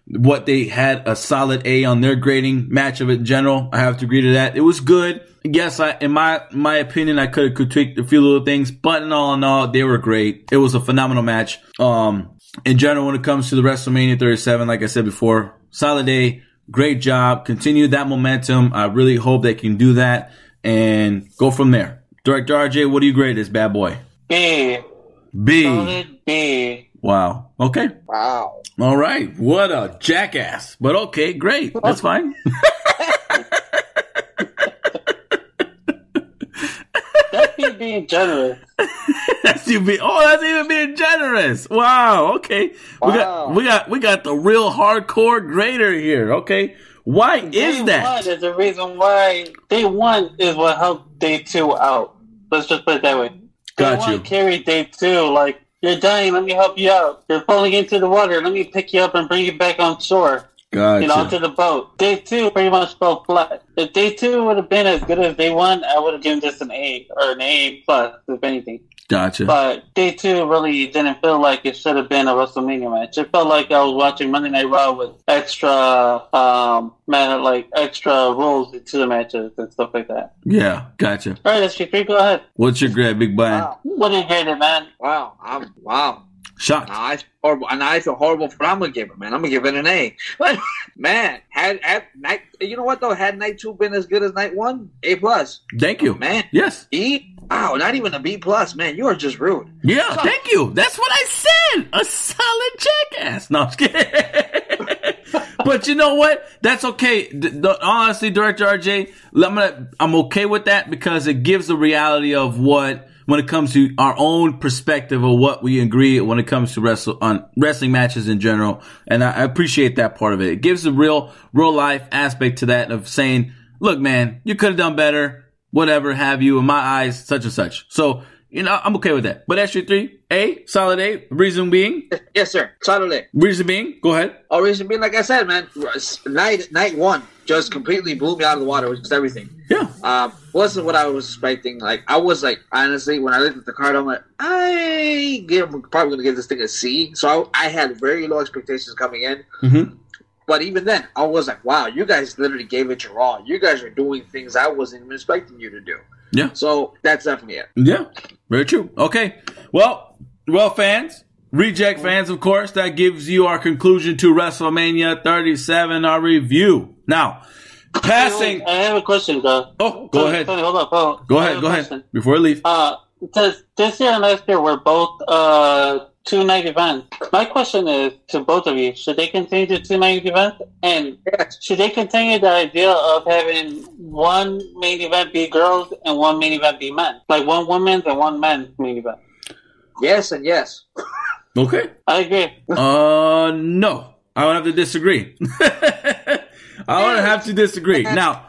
what they had a solid A on their grading match of it in general. I have to agree to that. It was good. Yes, I, in my, my opinion, I could have critiqued a few little things, but in all in all, they were great. It was a phenomenal match. Um, in general, when it comes to the WrestleMania 37, like I said before, solid day. great job. Continue that momentum. I really hope they can do that and go from there. Director RJ, what do you grade this bad boy? B. B. Solid B. Wow. Okay. Wow. All right. What a jackass. But okay, great. That's fine. That's me being generous. that's you be oh, that's even being generous. Wow. Okay. We got we got we got the real hardcore grader here. Okay. Why Day is that? one is the reason why day one is what helped day two out. Let's just put it that way. Day Got one you. carried day two. Like you're dying, let me help you out. You're falling into the water, let me pick you up and bring you back on shore. Gotcha. You know, onto the boat. Day two pretty much fell flat. If day two would have been as good as day one, I would have given this an A or an A plus, if anything. gotcha. But day two really didn't feel like it should have been a WrestleMania match. It felt like I was watching Monday Night Raw with extra, um, man, like extra rules to the matches and stuff like that. yeah. Gotcha. All right, SG3, go ahead. What's your grade, Big Brian? Wow. What did you grade it, man? Wow. I'm, wow. Shocked. Now I feel horrible, and I feel horrible for what I'm gonna give it, man. I'm gonna give it an A. But man, had, night, you know what though? Had night two been as good as night one, A plus. Thank you. Man, Yes. E. Wow, not even a B plus, man. You are just rude. Yeah, thank you. That's what I said. A solid jackass. No, I'm kidding. but you know what? That's okay. The- honestly, Director RJ, I'm gonna, I'm okay with that because it gives the reality of what when it comes to our own perspective of what we agree when it comes to wrestle on wrestling matches in general. And I, I appreciate that part of it. It gives a real, real life aspect to that of saying, look, man, you could have done better. Whatever have you in my eyes, such and such. So, you know, I'm okay with that. But that's your three. A, solid A. Reason being, Yes, sir. Solid A. reason being, go ahead. Oh, reason being, like I said, man, night night one just completely blew me out of the water with just everything. Yeah. Um, wasn't what I was expecting. Like I was like, honestly, when I looked at the card, I'm like, I give, I'm probably gonna give this thing a C. So I, I had very low expectations coming in. Mm-hmm. But even then, I was like, wow, you guys literally gave it your all. You guys are doing things I wasn't even expecting you to do. Yeah. So that's definitely it. Yeah. Very true. Okay. Well, well, fans, Reject fans, of course, that gives you our conclusion to WrestleMania 37, our review. Now, passing. I have a question, though. Oh, go Tony, ahead. Tony, hold up. hold up. Go I ahead, go a ahead. Before I leave. Uh, this, this year and last year were both uh, two night events. My question is to both of you: Should they continue the two night events, and Yes. should they continue the idea of having one main event be girls and one main event be men, like one women's and one men's main event? Yes and yes. Okay. I agree. Uh, no. I would have to disagree. I would have to disagree. Now,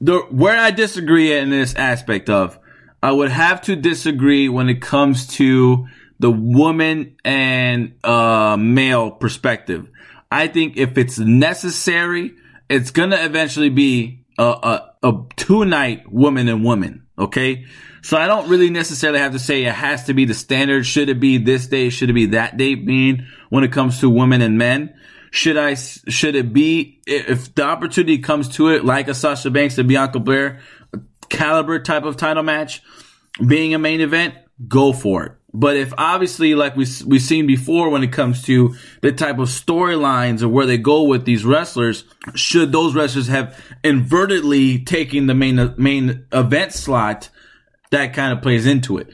the where I disagree in this aspect of, I would have to disagree when it comes to the woman and uh, male perspective. I think if it's necessary, it's gonna eventually be a, a, a two night woman and woman. Okay. So I don't really necessarily have to say it has to be the standard. Should it be this day? Should it be that day? Mean when it comes to women and men, should I, should it be, if the opportunity comes to it, like a Sasha Banks and Bianca Belair caliber type of title match, being a main event, go for it. But if obviously, like we we've seen before, when it comes to the type of storylines or where they go with these wrestlers, should those wrestlers have invertedly taken the main main event slot, that kind of plays into it.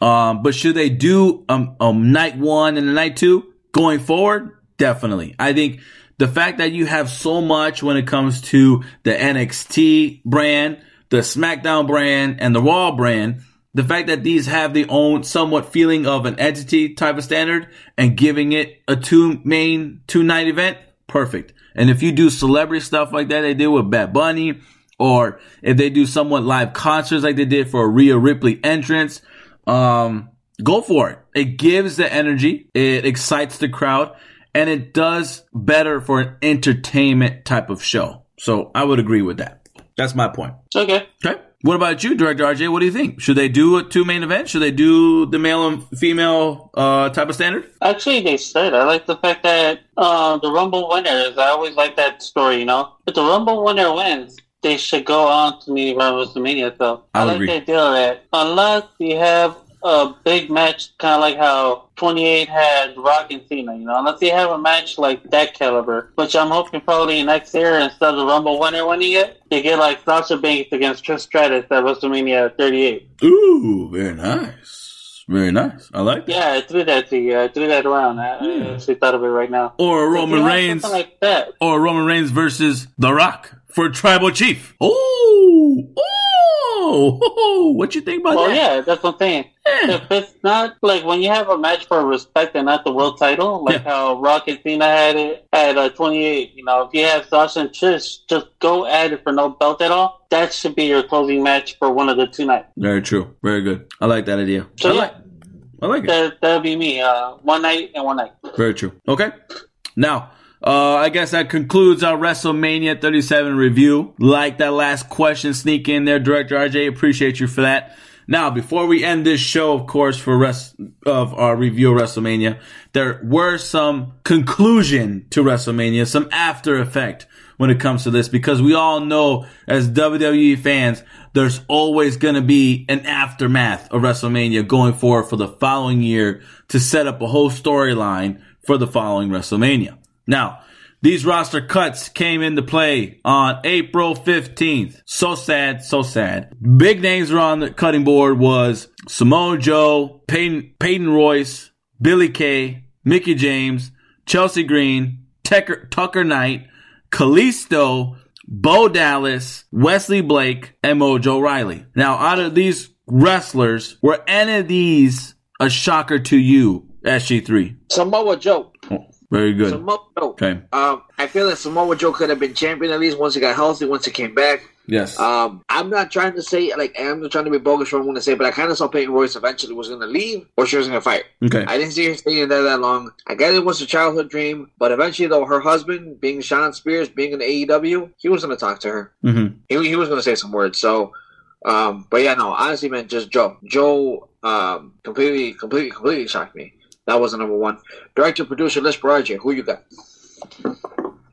Um, but should they do um, um night one and the night two going forward? Definitely. I think the fact that you have so much when it comes to the NXT brand, the SmackDown brand, and the Raw brand, the fact that these have the own somewhat feeling of an entity type of standard and giving it a two main two night event, perfect. And if you do celebrity stuff like that, they did with Bad Bunny, or if they do somewhat live concerts like they did for a Rhea Ripley entrance, um, go for it. It gives the energy, it excites the crowd, and it does better for an entertainment type of show. So I would agree with that. That's my point. Okay. Okay. What about you, Director RJ? What do you think? Should they do a two main event? Should they do the male and female uh, type of standard? Actually, they should. I like the fact that uh, the Rumble winners. I always like that story. You know, if the Rumble winner wins, they should go on to meet WrestleMania. So I I'll like agree. the idea that unless you have a big match, kind of like how 28 had Rock and Cena. You know, unless you have a match like that caliber, which I'm hoping probably next year instead of the Rumble winner winning it, they get like Sasha Banks against Trish Stratus at WrestleMania 38. Ooh, very nice. Very nice. I like that. Yeah, I threw that to you. I threw that around. I, I actually thought of it right now. Or Roman Reigns, like that. or Roman Reigns versus The Rock for Tribal Chief. Ooh, ooh, what you think about Well, that? yeah, that's what I'm saying. Yeah. If it's not like when you have a match for respect and not the world title, like Yeah. how Rock and Cena had it at uh, 28. You know, if you have Sasha and Trish, just go at it for no belt at all. That should be your closing match for one of the two nights. Very true. Very good. I like that idea. So I yeah, like. I like it. that that'll be me. Uh, one night and one night. Very true. Okay. Now, uh, I guess that concludes our WrestleMania 37 review. Like that last question sneak in there, Director RJ. Appreciate you for that. Now, before we end this show, of course, for rest of our review of WrestleMania, there were some conclusion to WrestleMania, some after effect when it comes to this, because we all know as WWE fans, there's always going to be an aftermath of WrestleMania going forward for the following year to set up a whole storyline for the following WrestleMania. Now, these roster cuts came into play on April 15th. So sad, so sad. Big names were on the cutting board was Samoa Joe, Peyton, Peyton Royce, Billie Kay, Mickie James, Chelsea Green, Tucker, Tucker Knight, Kalisto, Bo Dallas, Wesley Blake, and Mojo Rawley. Now, out of these wrestlers, were any of these a shocker to you, SG3? Samoa Joe. Very good. Samoa Joe. Okay. Um, I feel that Samoa Joe could have been champion at least once he got healthy, once he came back. Yes. Um, I'm not trying to say like I'm not trying to be bogus for what I'm going to say, but I kind of saw Peyton Royce eventually was going to leave or she was going to fight. okay. I didn't see her staying there that long. I guess it was a childhood dream, but eventually, though, her husband, being Shawn Spears, being in AEW, he was going to talk to her. Mm-hmm. He, he was going to say some words. So, um, but yeah, no, honestly, man, just Joe. Joe, um, completely, completely, completely shocked me. That was the number one. Director, producer, Liz RJ, who you got?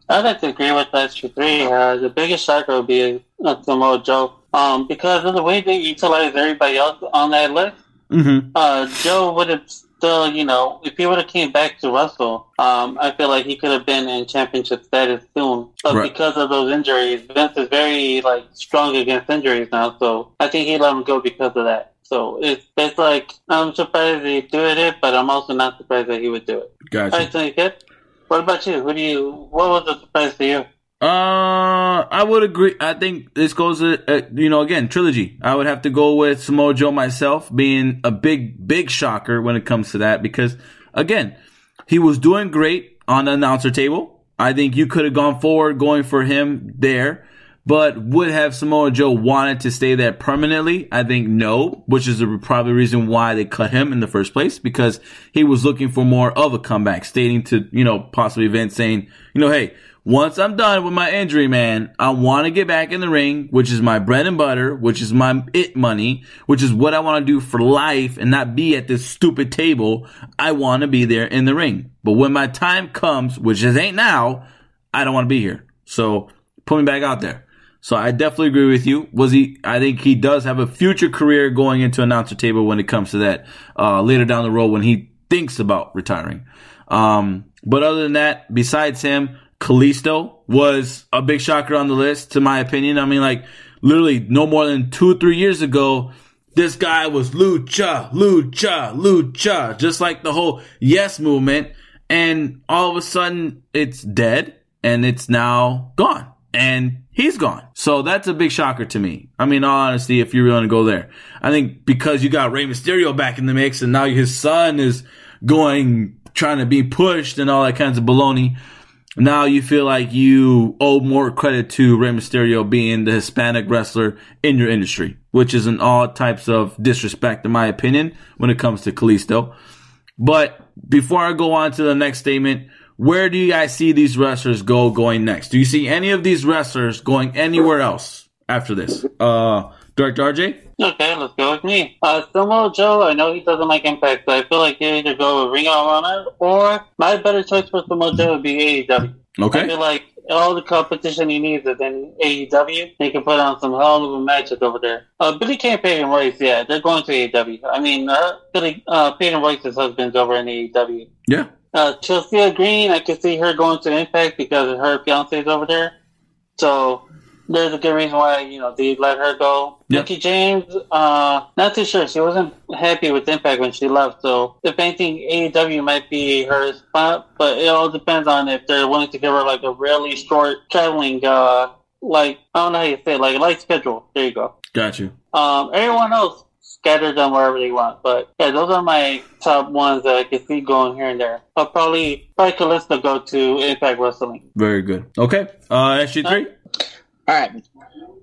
I'd like to agree with that two three. Uh, the biggest shocker would be uh, Samoa Joe, um, because of the way they utilize everybody else on that list. Mm-hmm. Uh, Joe would have still, you know, if he would have came back to Russell, um, I feel like he could have been in championship status soon. But Right. because of those injuries, Vince is very like strong against injuries now. So I think he let him go because of that. So it's it's like I'm surprised he did it, but I'm also not surprised that he would do it. Gotcha. All right, so kid, what about you? Who do you? What was a surprise to you? Uh, I would agree. I think this goes, uh, uh, you know, again, trilogy. I would have to go with Samoa Joe myself being a big, big shocker when it comes to that because, again, he was doing great on the announcer table. I think you could have gone forward going for him there, but would have Samoa Joe wanted to stay there permanently? I think no, which is the probably reason why they cut him in the first place because he was looking for more of a comeback, stating to, you know, possibly Vince saying, you know, hey, once I'm done with my injury, man, I want to get back in the ring, which is my bread and butter, which is my it money, which is what I want to do for life and not be at this stupid table. I want to be there in the ring. But when my time comes, which is ain't now, I don't want to be here. So put me back out there. So I definitely agree with you. Was he? I think he does have a future career going into announcer table when it comes to that uh, later down the road when he thinks about retiring. Um, but other than that, besides him, Kalisto was a big shocker on the list, to my opinion. I mean, like literally no more than two, three years ago, this guy was lucha, lucha, lucha, just like the whole yes movement. And all of a sudden it's dead and it's now gone and he's gone. So that's a big shocker to me. I mean, all honesty, if you really want to go there, I think because you got Rey Mysterio back in the mix and now his son is going, trying to be pushed and all that kinds of baloney. Now you feel like you owe more credit to Rey Mysterio being the Hispanic wrestler in your industry, which is in all types of disrespect, in my opinion, when it comes to Kalisto. But before I go on to the next statement, where do you guys see these wrestlers go going next? Do you see any of these wrestlers going anywhere else after this? Uh, Director RJ? Okay, let's go with me. Uh, Samoa Joe, I know he doesn't like Impact, but I feel like he either go with Ring of Honor or my better choice for Samoa Joe would be AEW. Okay. I feel like all the competition he needs is in AEW. He can put on some hell of a matches over there. Uh, Billie Kay Peyton Royce, yeah, they're going to AEW. I mean, uh, Billy, uh, Peyton Royce's husband's over in AEW. Yeah. Uh, Chelsea Green, I could see her going to Impact because her fiance's over there. So there's a good reason why you know they let her go. Yeah. Mickie James, uh, not too sure. She wasn't happy with Impact when she left. So if anything, AEW might be her spot, but it all depends on if they're willing to give her like a really short traveling, uh, like I don't know how you say, it, like a light schedule. There you go. Got you. Um, everyone else scatter them wherever they want. But yeah, those are my top ones that I can see going here and there. I'll probably probably Kalisto go to Impact Wrestling. Very good. Okay. Uh, SG3? All right.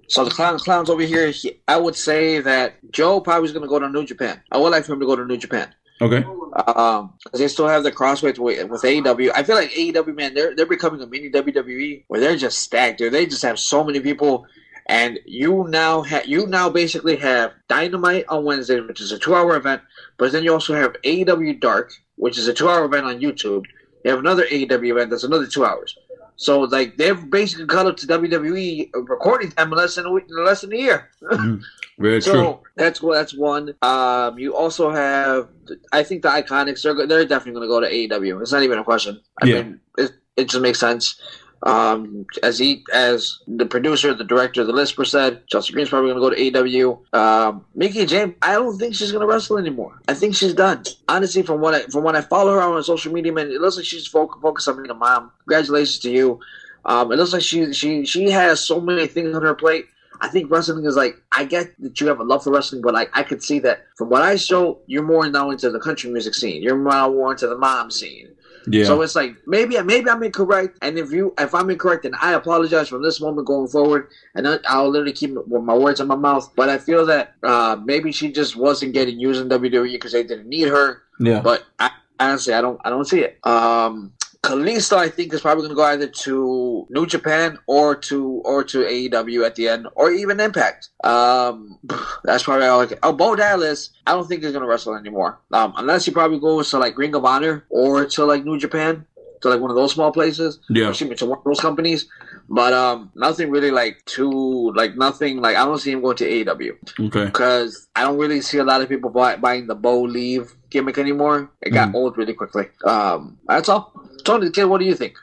So the clowns, clowns over here. He, I would say that Joe probably is going to go to New Japan. I would like for him to go to New Japan. Okay. Um, they still have the crossweight with, with AEW. I feel like AEW, man, they're they're becoming a mini WWE where they're just stacked. Dude. They just have so many people, and you now have you now basically have Dynamite on Wednesday, which is a two-hour event, but then you also have AEW Dark, which is a two-hour event on YouTube. You have another AEW event that's another two hours. So like they've basically caught up to WWE recording time in less than a week, in less than a year. Very So true. that's that's one. Um, you also have, I think the Iconics. They're they're definitely going to go to AEW. It's not even a question. I Yeah. mean, it, it just makes sense. Um, as he, as the producer, the director, the Lisper said, Chelsea Green's probably going to go to AW. Um, Mickie James, I don't think she's going to wrestle anymore. I think she's done. Honestly, from what I from when I follow her on social media, man, it looks like she's focused on being a mom. Congratulations to you. Um, it looks like she she she has so many things on her plate. I think wrestling is like I get that you have a love for wrestling, but like I could see that from what I show, you're more now into the country music scene. You're more into the mom scene. Yeah. So it's like maybe maybe I'm incorrect, and if you if I'm incorrect, then I apologize from this moment going forward, and I'll literally keep my words in my mouth. But I feel that uh, maybe she just wasn't getting used in WWE because they didn't need her. yeah. But I, honestly, I don't I don't see it. Um, Kalisto, I think, is probably going to go either to New Japan or to or to AEW at the end, or even Impact. Um, that's probably all. I can. Oh, Bo Dallas, I don't think he's going to wrestle anymore, um, unless he probably goes to like Ring of Honor or to like New Japan, to like one of those small places. Yeah. Excuse me, to one of those companies. But um, nothing really like too like nothing like I don't see him going to AEW Okay. because I don't really see a lot of people buy, buying the Bolieve gimmick anymore. It got Mm. old really quickly. Um, that's all. Tony, what do you think?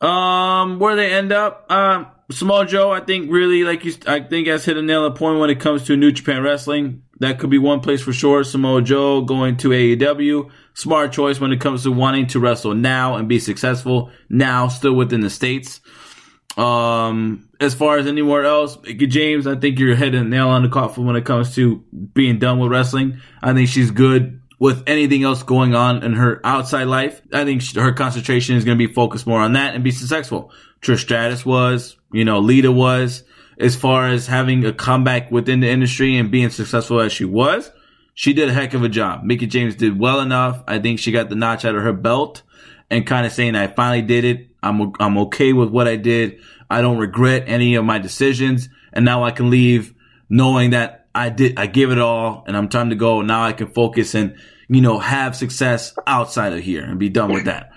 Um, where they end up, um, Samoa Joe, I think really like you, I think has hit a nail on the point when it comes to New Japan Wrestling. That could be one place for sure. Samoa Joe going to AEW, smart choice when it comes to wanting to wrestle now and be successful now, still within the states. Um, as far as anywhere else, James, I think you're hitting nail on the coffin when it comes to being done with wrestling. I think she's good with anything else going on in her outside life. I think sh- her concentration is going to be focused more on that and be successful. Trish Stratus was, you know, Lita was, as far as having a comeback within the industry and being successful as she was. She did a heck of a job. Mickie James did well enough. I think she got the notch out of her belt and kind of saying, I finally did it. I'm, I'm okay with what I did. I don't regret any of my decisions. And now I can leave knowing that I did, I give it all and I'm time to go. Now I can focus and, you know, have success outside of here and be done with that.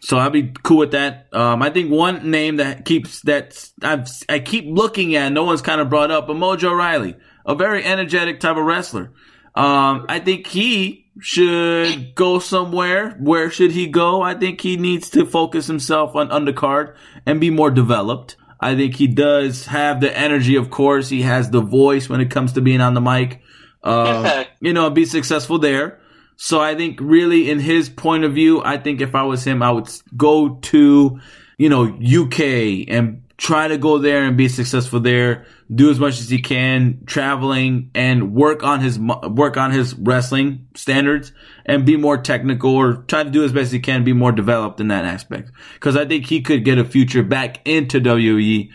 So I'd be cool with that. Um, I think one name that keeps that I've, I keep looking at, no one's kind of brought up, but Mojo Rawley, a very energetic type of wrestler. Um, I think he should go somewhere. Where should he go? I think he needs to focus himself on undercard and be more developed. I think he does have the energy, of course. He has the voice when it comes to being on the mic. Um, you know, be successful there. So I think really in his point of view, I think if I was him, I would go to, you know, UK and try to go there and be successful there, do as much as he can, traveling and work on his, work on his wrestling standards and be more technical or try to do as best he can, be more developed in that aspect. Cause I think he could get a future back into WWE,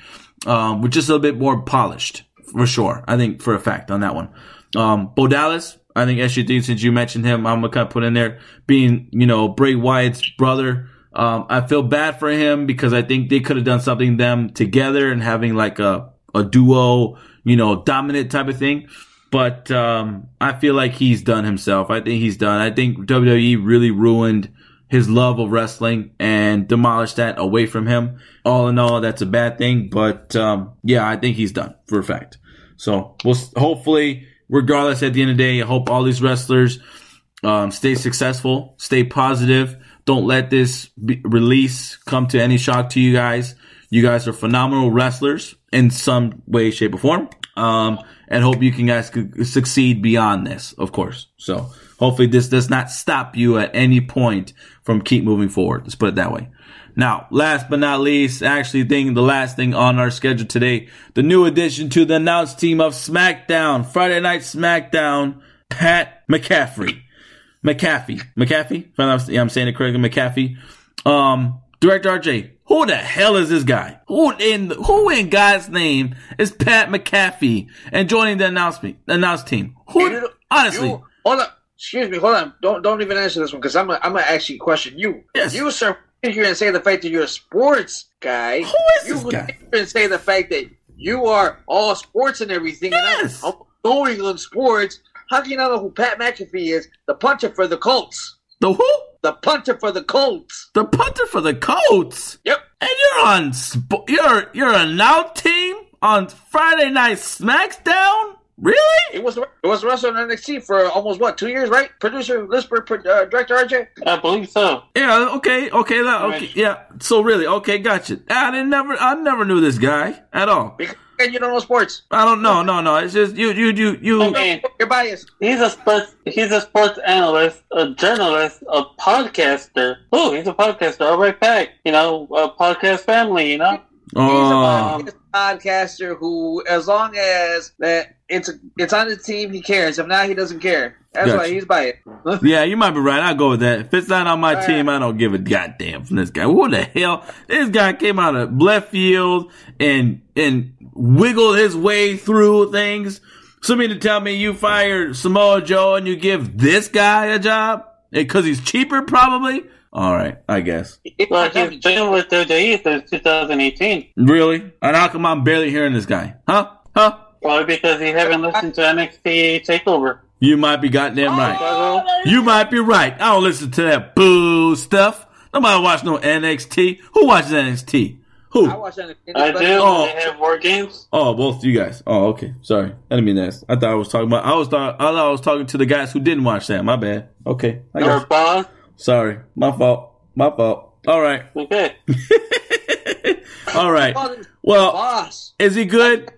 um, with just a little bit more polished for sure. I think for a fact on that one. Um, Bo Dallas, I think SG3, since you mentioned him, I'm gonna kind of put in there being, you know, Bray Wyatt's brother. Um, I feel bad for him because I think they could have done something them together and having like a, a duo, you know, dominant type of thing. But, um, I feel like he's done himself. I think he's done. I think WWE really ruined his love of wrestling and demolished that away from him. All in all, that's a bad thing. But, um, yeah, I think he's done for a fact. So we'll hopefully, regardless, at the end of the day, I hope all these wrestlers um, stay successful, stay positive. Don't let this be- release come to any shock to you guys. You guys are phenomenal wrestlers in some way, shape, or form. Um, and hope you can guys succeed beyond this, of course. So hopefully this does not stop you at any point from keep moving forward. Let's put it that way. Now, last but not least, actually thing, the last thing on our schedule today, the new addition to the announced team of SmackDown, Friday Night SmackDown, Pat McCaffrey. McAfee. McAfee? If I'm, yeah, I'm saying it correctly, McAfee. Um, Director RJ, who the hell is this guy? Who in, who in God's name is Pat McAfee and joining the announcement, announced team? Who, honestly, You. Excuse me. Hold on. Don't don't even answer this one because I'm gonna, I'm gonna actually question you. Yes. You sir here and say the fact that you're a sports guy. Who is you this guy? and say the fact that you are all sports and everything. Yes. And I'm New England sports. How can you not know who Pat McAfee is? The punter for the Colts. the who? The punter for the Colts. The punter for the Colts. Yep. And you're on, sp- you're, you're a now team on Friday Night SmackDown? Really? It was it was wrestling on NXT for almost what two years, right? Producer, Lisper, uh, director RJ. I believe so. Yeah, okay, okay, that- okay, Right. yeah. So really, okay, gotcha. I didn't never, I never knew this guy at all. Because you don't know sports. I don't know, no, no. It's just you, you, you, you. I mean, You're biased. he's a sports he's a sports analyst, a journalist, a podcaster. Oh, he's a podcaster. All right, back. You know, a podcast family. You know. He's a Oh, podcaster who, as long as that it's it's on his team, he cares. If not, he doesn't care. That's Gotcha. why he's by it. yeah, you might be right. I'll go with that. If it's not on my All team, right. I don't give a goddamn from this guy. Who the hell? This guy came out of left field and and wiggled his way through things. So mean to tell me you fired Samoa Joe and you give this guy a job eh, because he's cheaper, probably. All right, I guess. Well, he's been with WWE since 2018. Really? And how come I'm barely hearing this guy? Huh? Huh? Probably because he haven't listened to NXT Takeover. You might be goddamn right. Oh, Chicago. You might be right. I don't listen to that boo stuff. Nobody watch no NXT. Who watches NXT? Who? I watch NXT. I do. Oh. They have war games. Oh, both you guys. Oh, okay. Sorry, I didn't mean that. I thought I was talking about. I was thought. I thought I was talking to the guys who didn't watch that. My bad. Okay. I Your got boss. Sorry, my fault. My fault. All right. Okay. All right. Well, boss. is he good?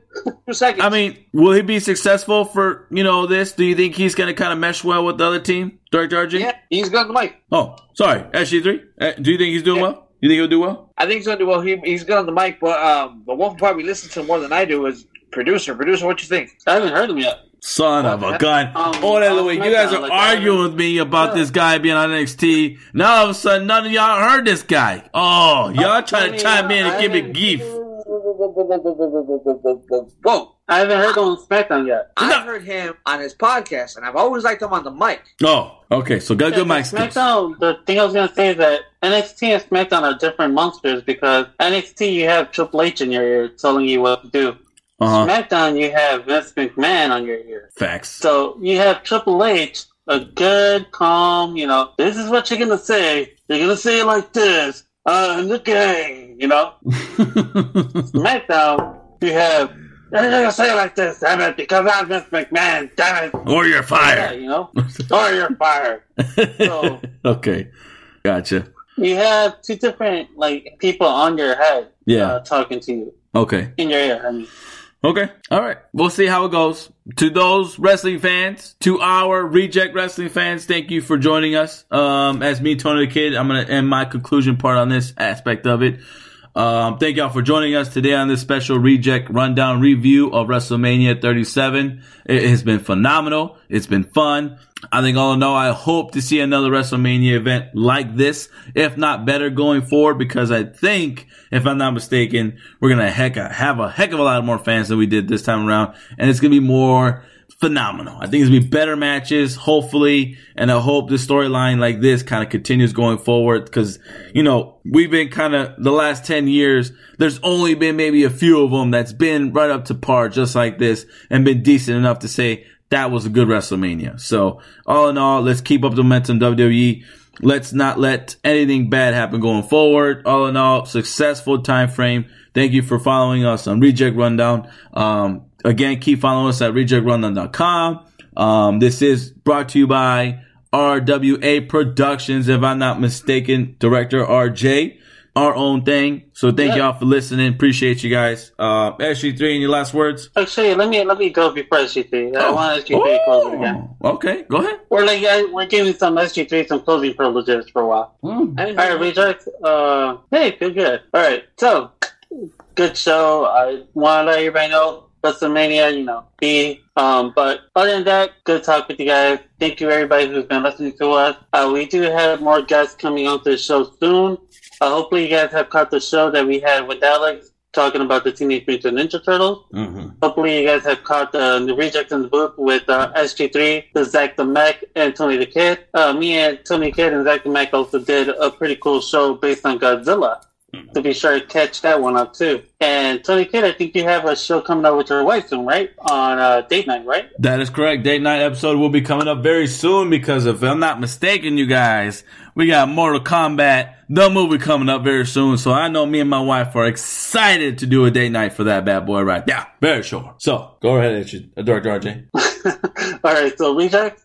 Two seconds. I mean, will he be successful for you know this? Do you think he's going to kind of mesh well with the other team, Director RJ? yeah, he's got the mic. Oh, sorry, SG three. Uh, do you think he's doing Yeah. well? You think he'll do well? I think he's gonna do well. He, he's good on the mic, but um, the one who probably listens to him more than I do is producer. Producer, what you think? I haven't heard him yet. Son of a gun. Um, oh, that on way. You guys are arguing with me about Yeah. this guy being on NXT. Now all of a sudden, none of y'all heard this guy. Oh, y'all trying to chime in and I give me haven't- Whoa! I haven't heard him on SmackDown yet. I've heard him on his podcast, and I've always liked him on the mic. Oh, okay. So got good mic skills. SmackDown. The thing I was gonna say is that NXT and SmackDown are different monsters because NXT you have Triple H in your ear telling you what to do. Uh huh. SmackDown you have Vince McMahon on your ear. Facts. So you have Triple H, a good, calm, you know, this is what you're gonna say. You're gonna say it like this. I'm the gang, you know. SmackDown, you have you're gonna say it like this, damn it, because I'm Vince McMahon, damn it. or you're Yeah, fired. you know, or you're fired. So- okay. Gotcha. You have two different like people on your head, Yeah. uh, talking to you Okay. in your ear. I mean, Okay. All right. We'll see how it goes. To those wrestling fans, to our reject wrestling fans, thank you for joining us. Um, as me, Tony the Kid, I'm going to end my conclusion part on this aspect of it. Um, thank y'all for joining us today on this special reject rundown review of WrestleMania 37. It has been phenomenal. It's been fun. I think all in all, I hope to see another WrestleMania event like this, if not better going forward, because I think, if I'm not mistaken, we're going to heck, have a heck of a lot more fans than we did this time around. And it's going to be more phenomenal. I think it's gonna be better matches, hopefully, and I hope the storyline like this kind of continues going forward because you know we've been kind of the last ten years. There's only been maybe a few of them that's been right up to par, just like this, and been decent enough to say that was a good WrestleMania. So all in all, let's keep up the momentum, WWE. Let's not let anything bad happen going forward. All in all, successful time frame. Thank you for following us on Reject Rundown. Um, again, keep following us at rejectrundown.com. Um, this is brought to you by RWA Productions, if I'm not mistaken, director RJ, our own thing. So thank Yeah. y'all for listening. Appreciate you guys. Uh, SG3, any last words? actually, let me let me go before SG3. I want SG3 to close it again. Oh, okay, go ahead. We're like uh, we're giving some SG3 some closing privileges for a while. Mm. I All right, reject. Uh, hey, feel good. All right, so good show. I want to let everybody know WrestleMania, you know, be. Um, but other than that, good talk with you guys. Thank you everybody who's been listening to us. Uh, we do have more guests coming onto the show soon. Uh, hopefully, you guys have caught the show that we had with Alex talking about the Teenage Mutant Ninja Turtles. Mm-hmm. Hopefully, you guys have caught the, the reject in the booth with uh, SG3, the Zach the Mac, and Tony the Kid. Uh, me and Tony the Kid and Zach the Mac also did a pretty cool show based on Godzilla. To be sure to catch that one up too. And Tony Kid, I think you have a show coming up with your wife soon, right? On uh, date night, right? That is correct. Date night episode will be coming up very soon because if I'm not mistaken, you guys, we got Mortal Kombat, the movie coming up very soon. So I know me and my wife are excited to do a date night for that bad boy right Yeah, very sure. So go ahead, Director RJ. All right, so reject.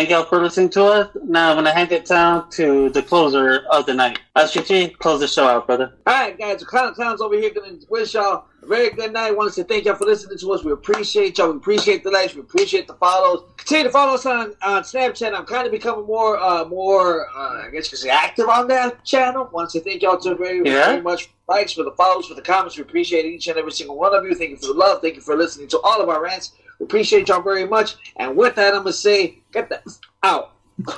Thank y'all for listening to us. Now I'm gonna hand it down to the closer of the night. SG3, close the show out, brother. All right, guys, Clown Clowns over here going to wish y'all a very good night. want to say thank y'all for listening to us. We appreciate y'all. We appreciate the likes. We appreciate the follows. Continue to follow us on, on Snapchat. I'm kind of becoming more, uh, more, uh, I guess you could say, active on that channel. want to say thank y'all to very, Yeah. very much for the likes, for the follows, for the comments. We appreciate each and every single one of you. Thank you for the love. Thank you for listening to all of our rants. Appreciate y'all very much. And with that, I'm going to say, get that out.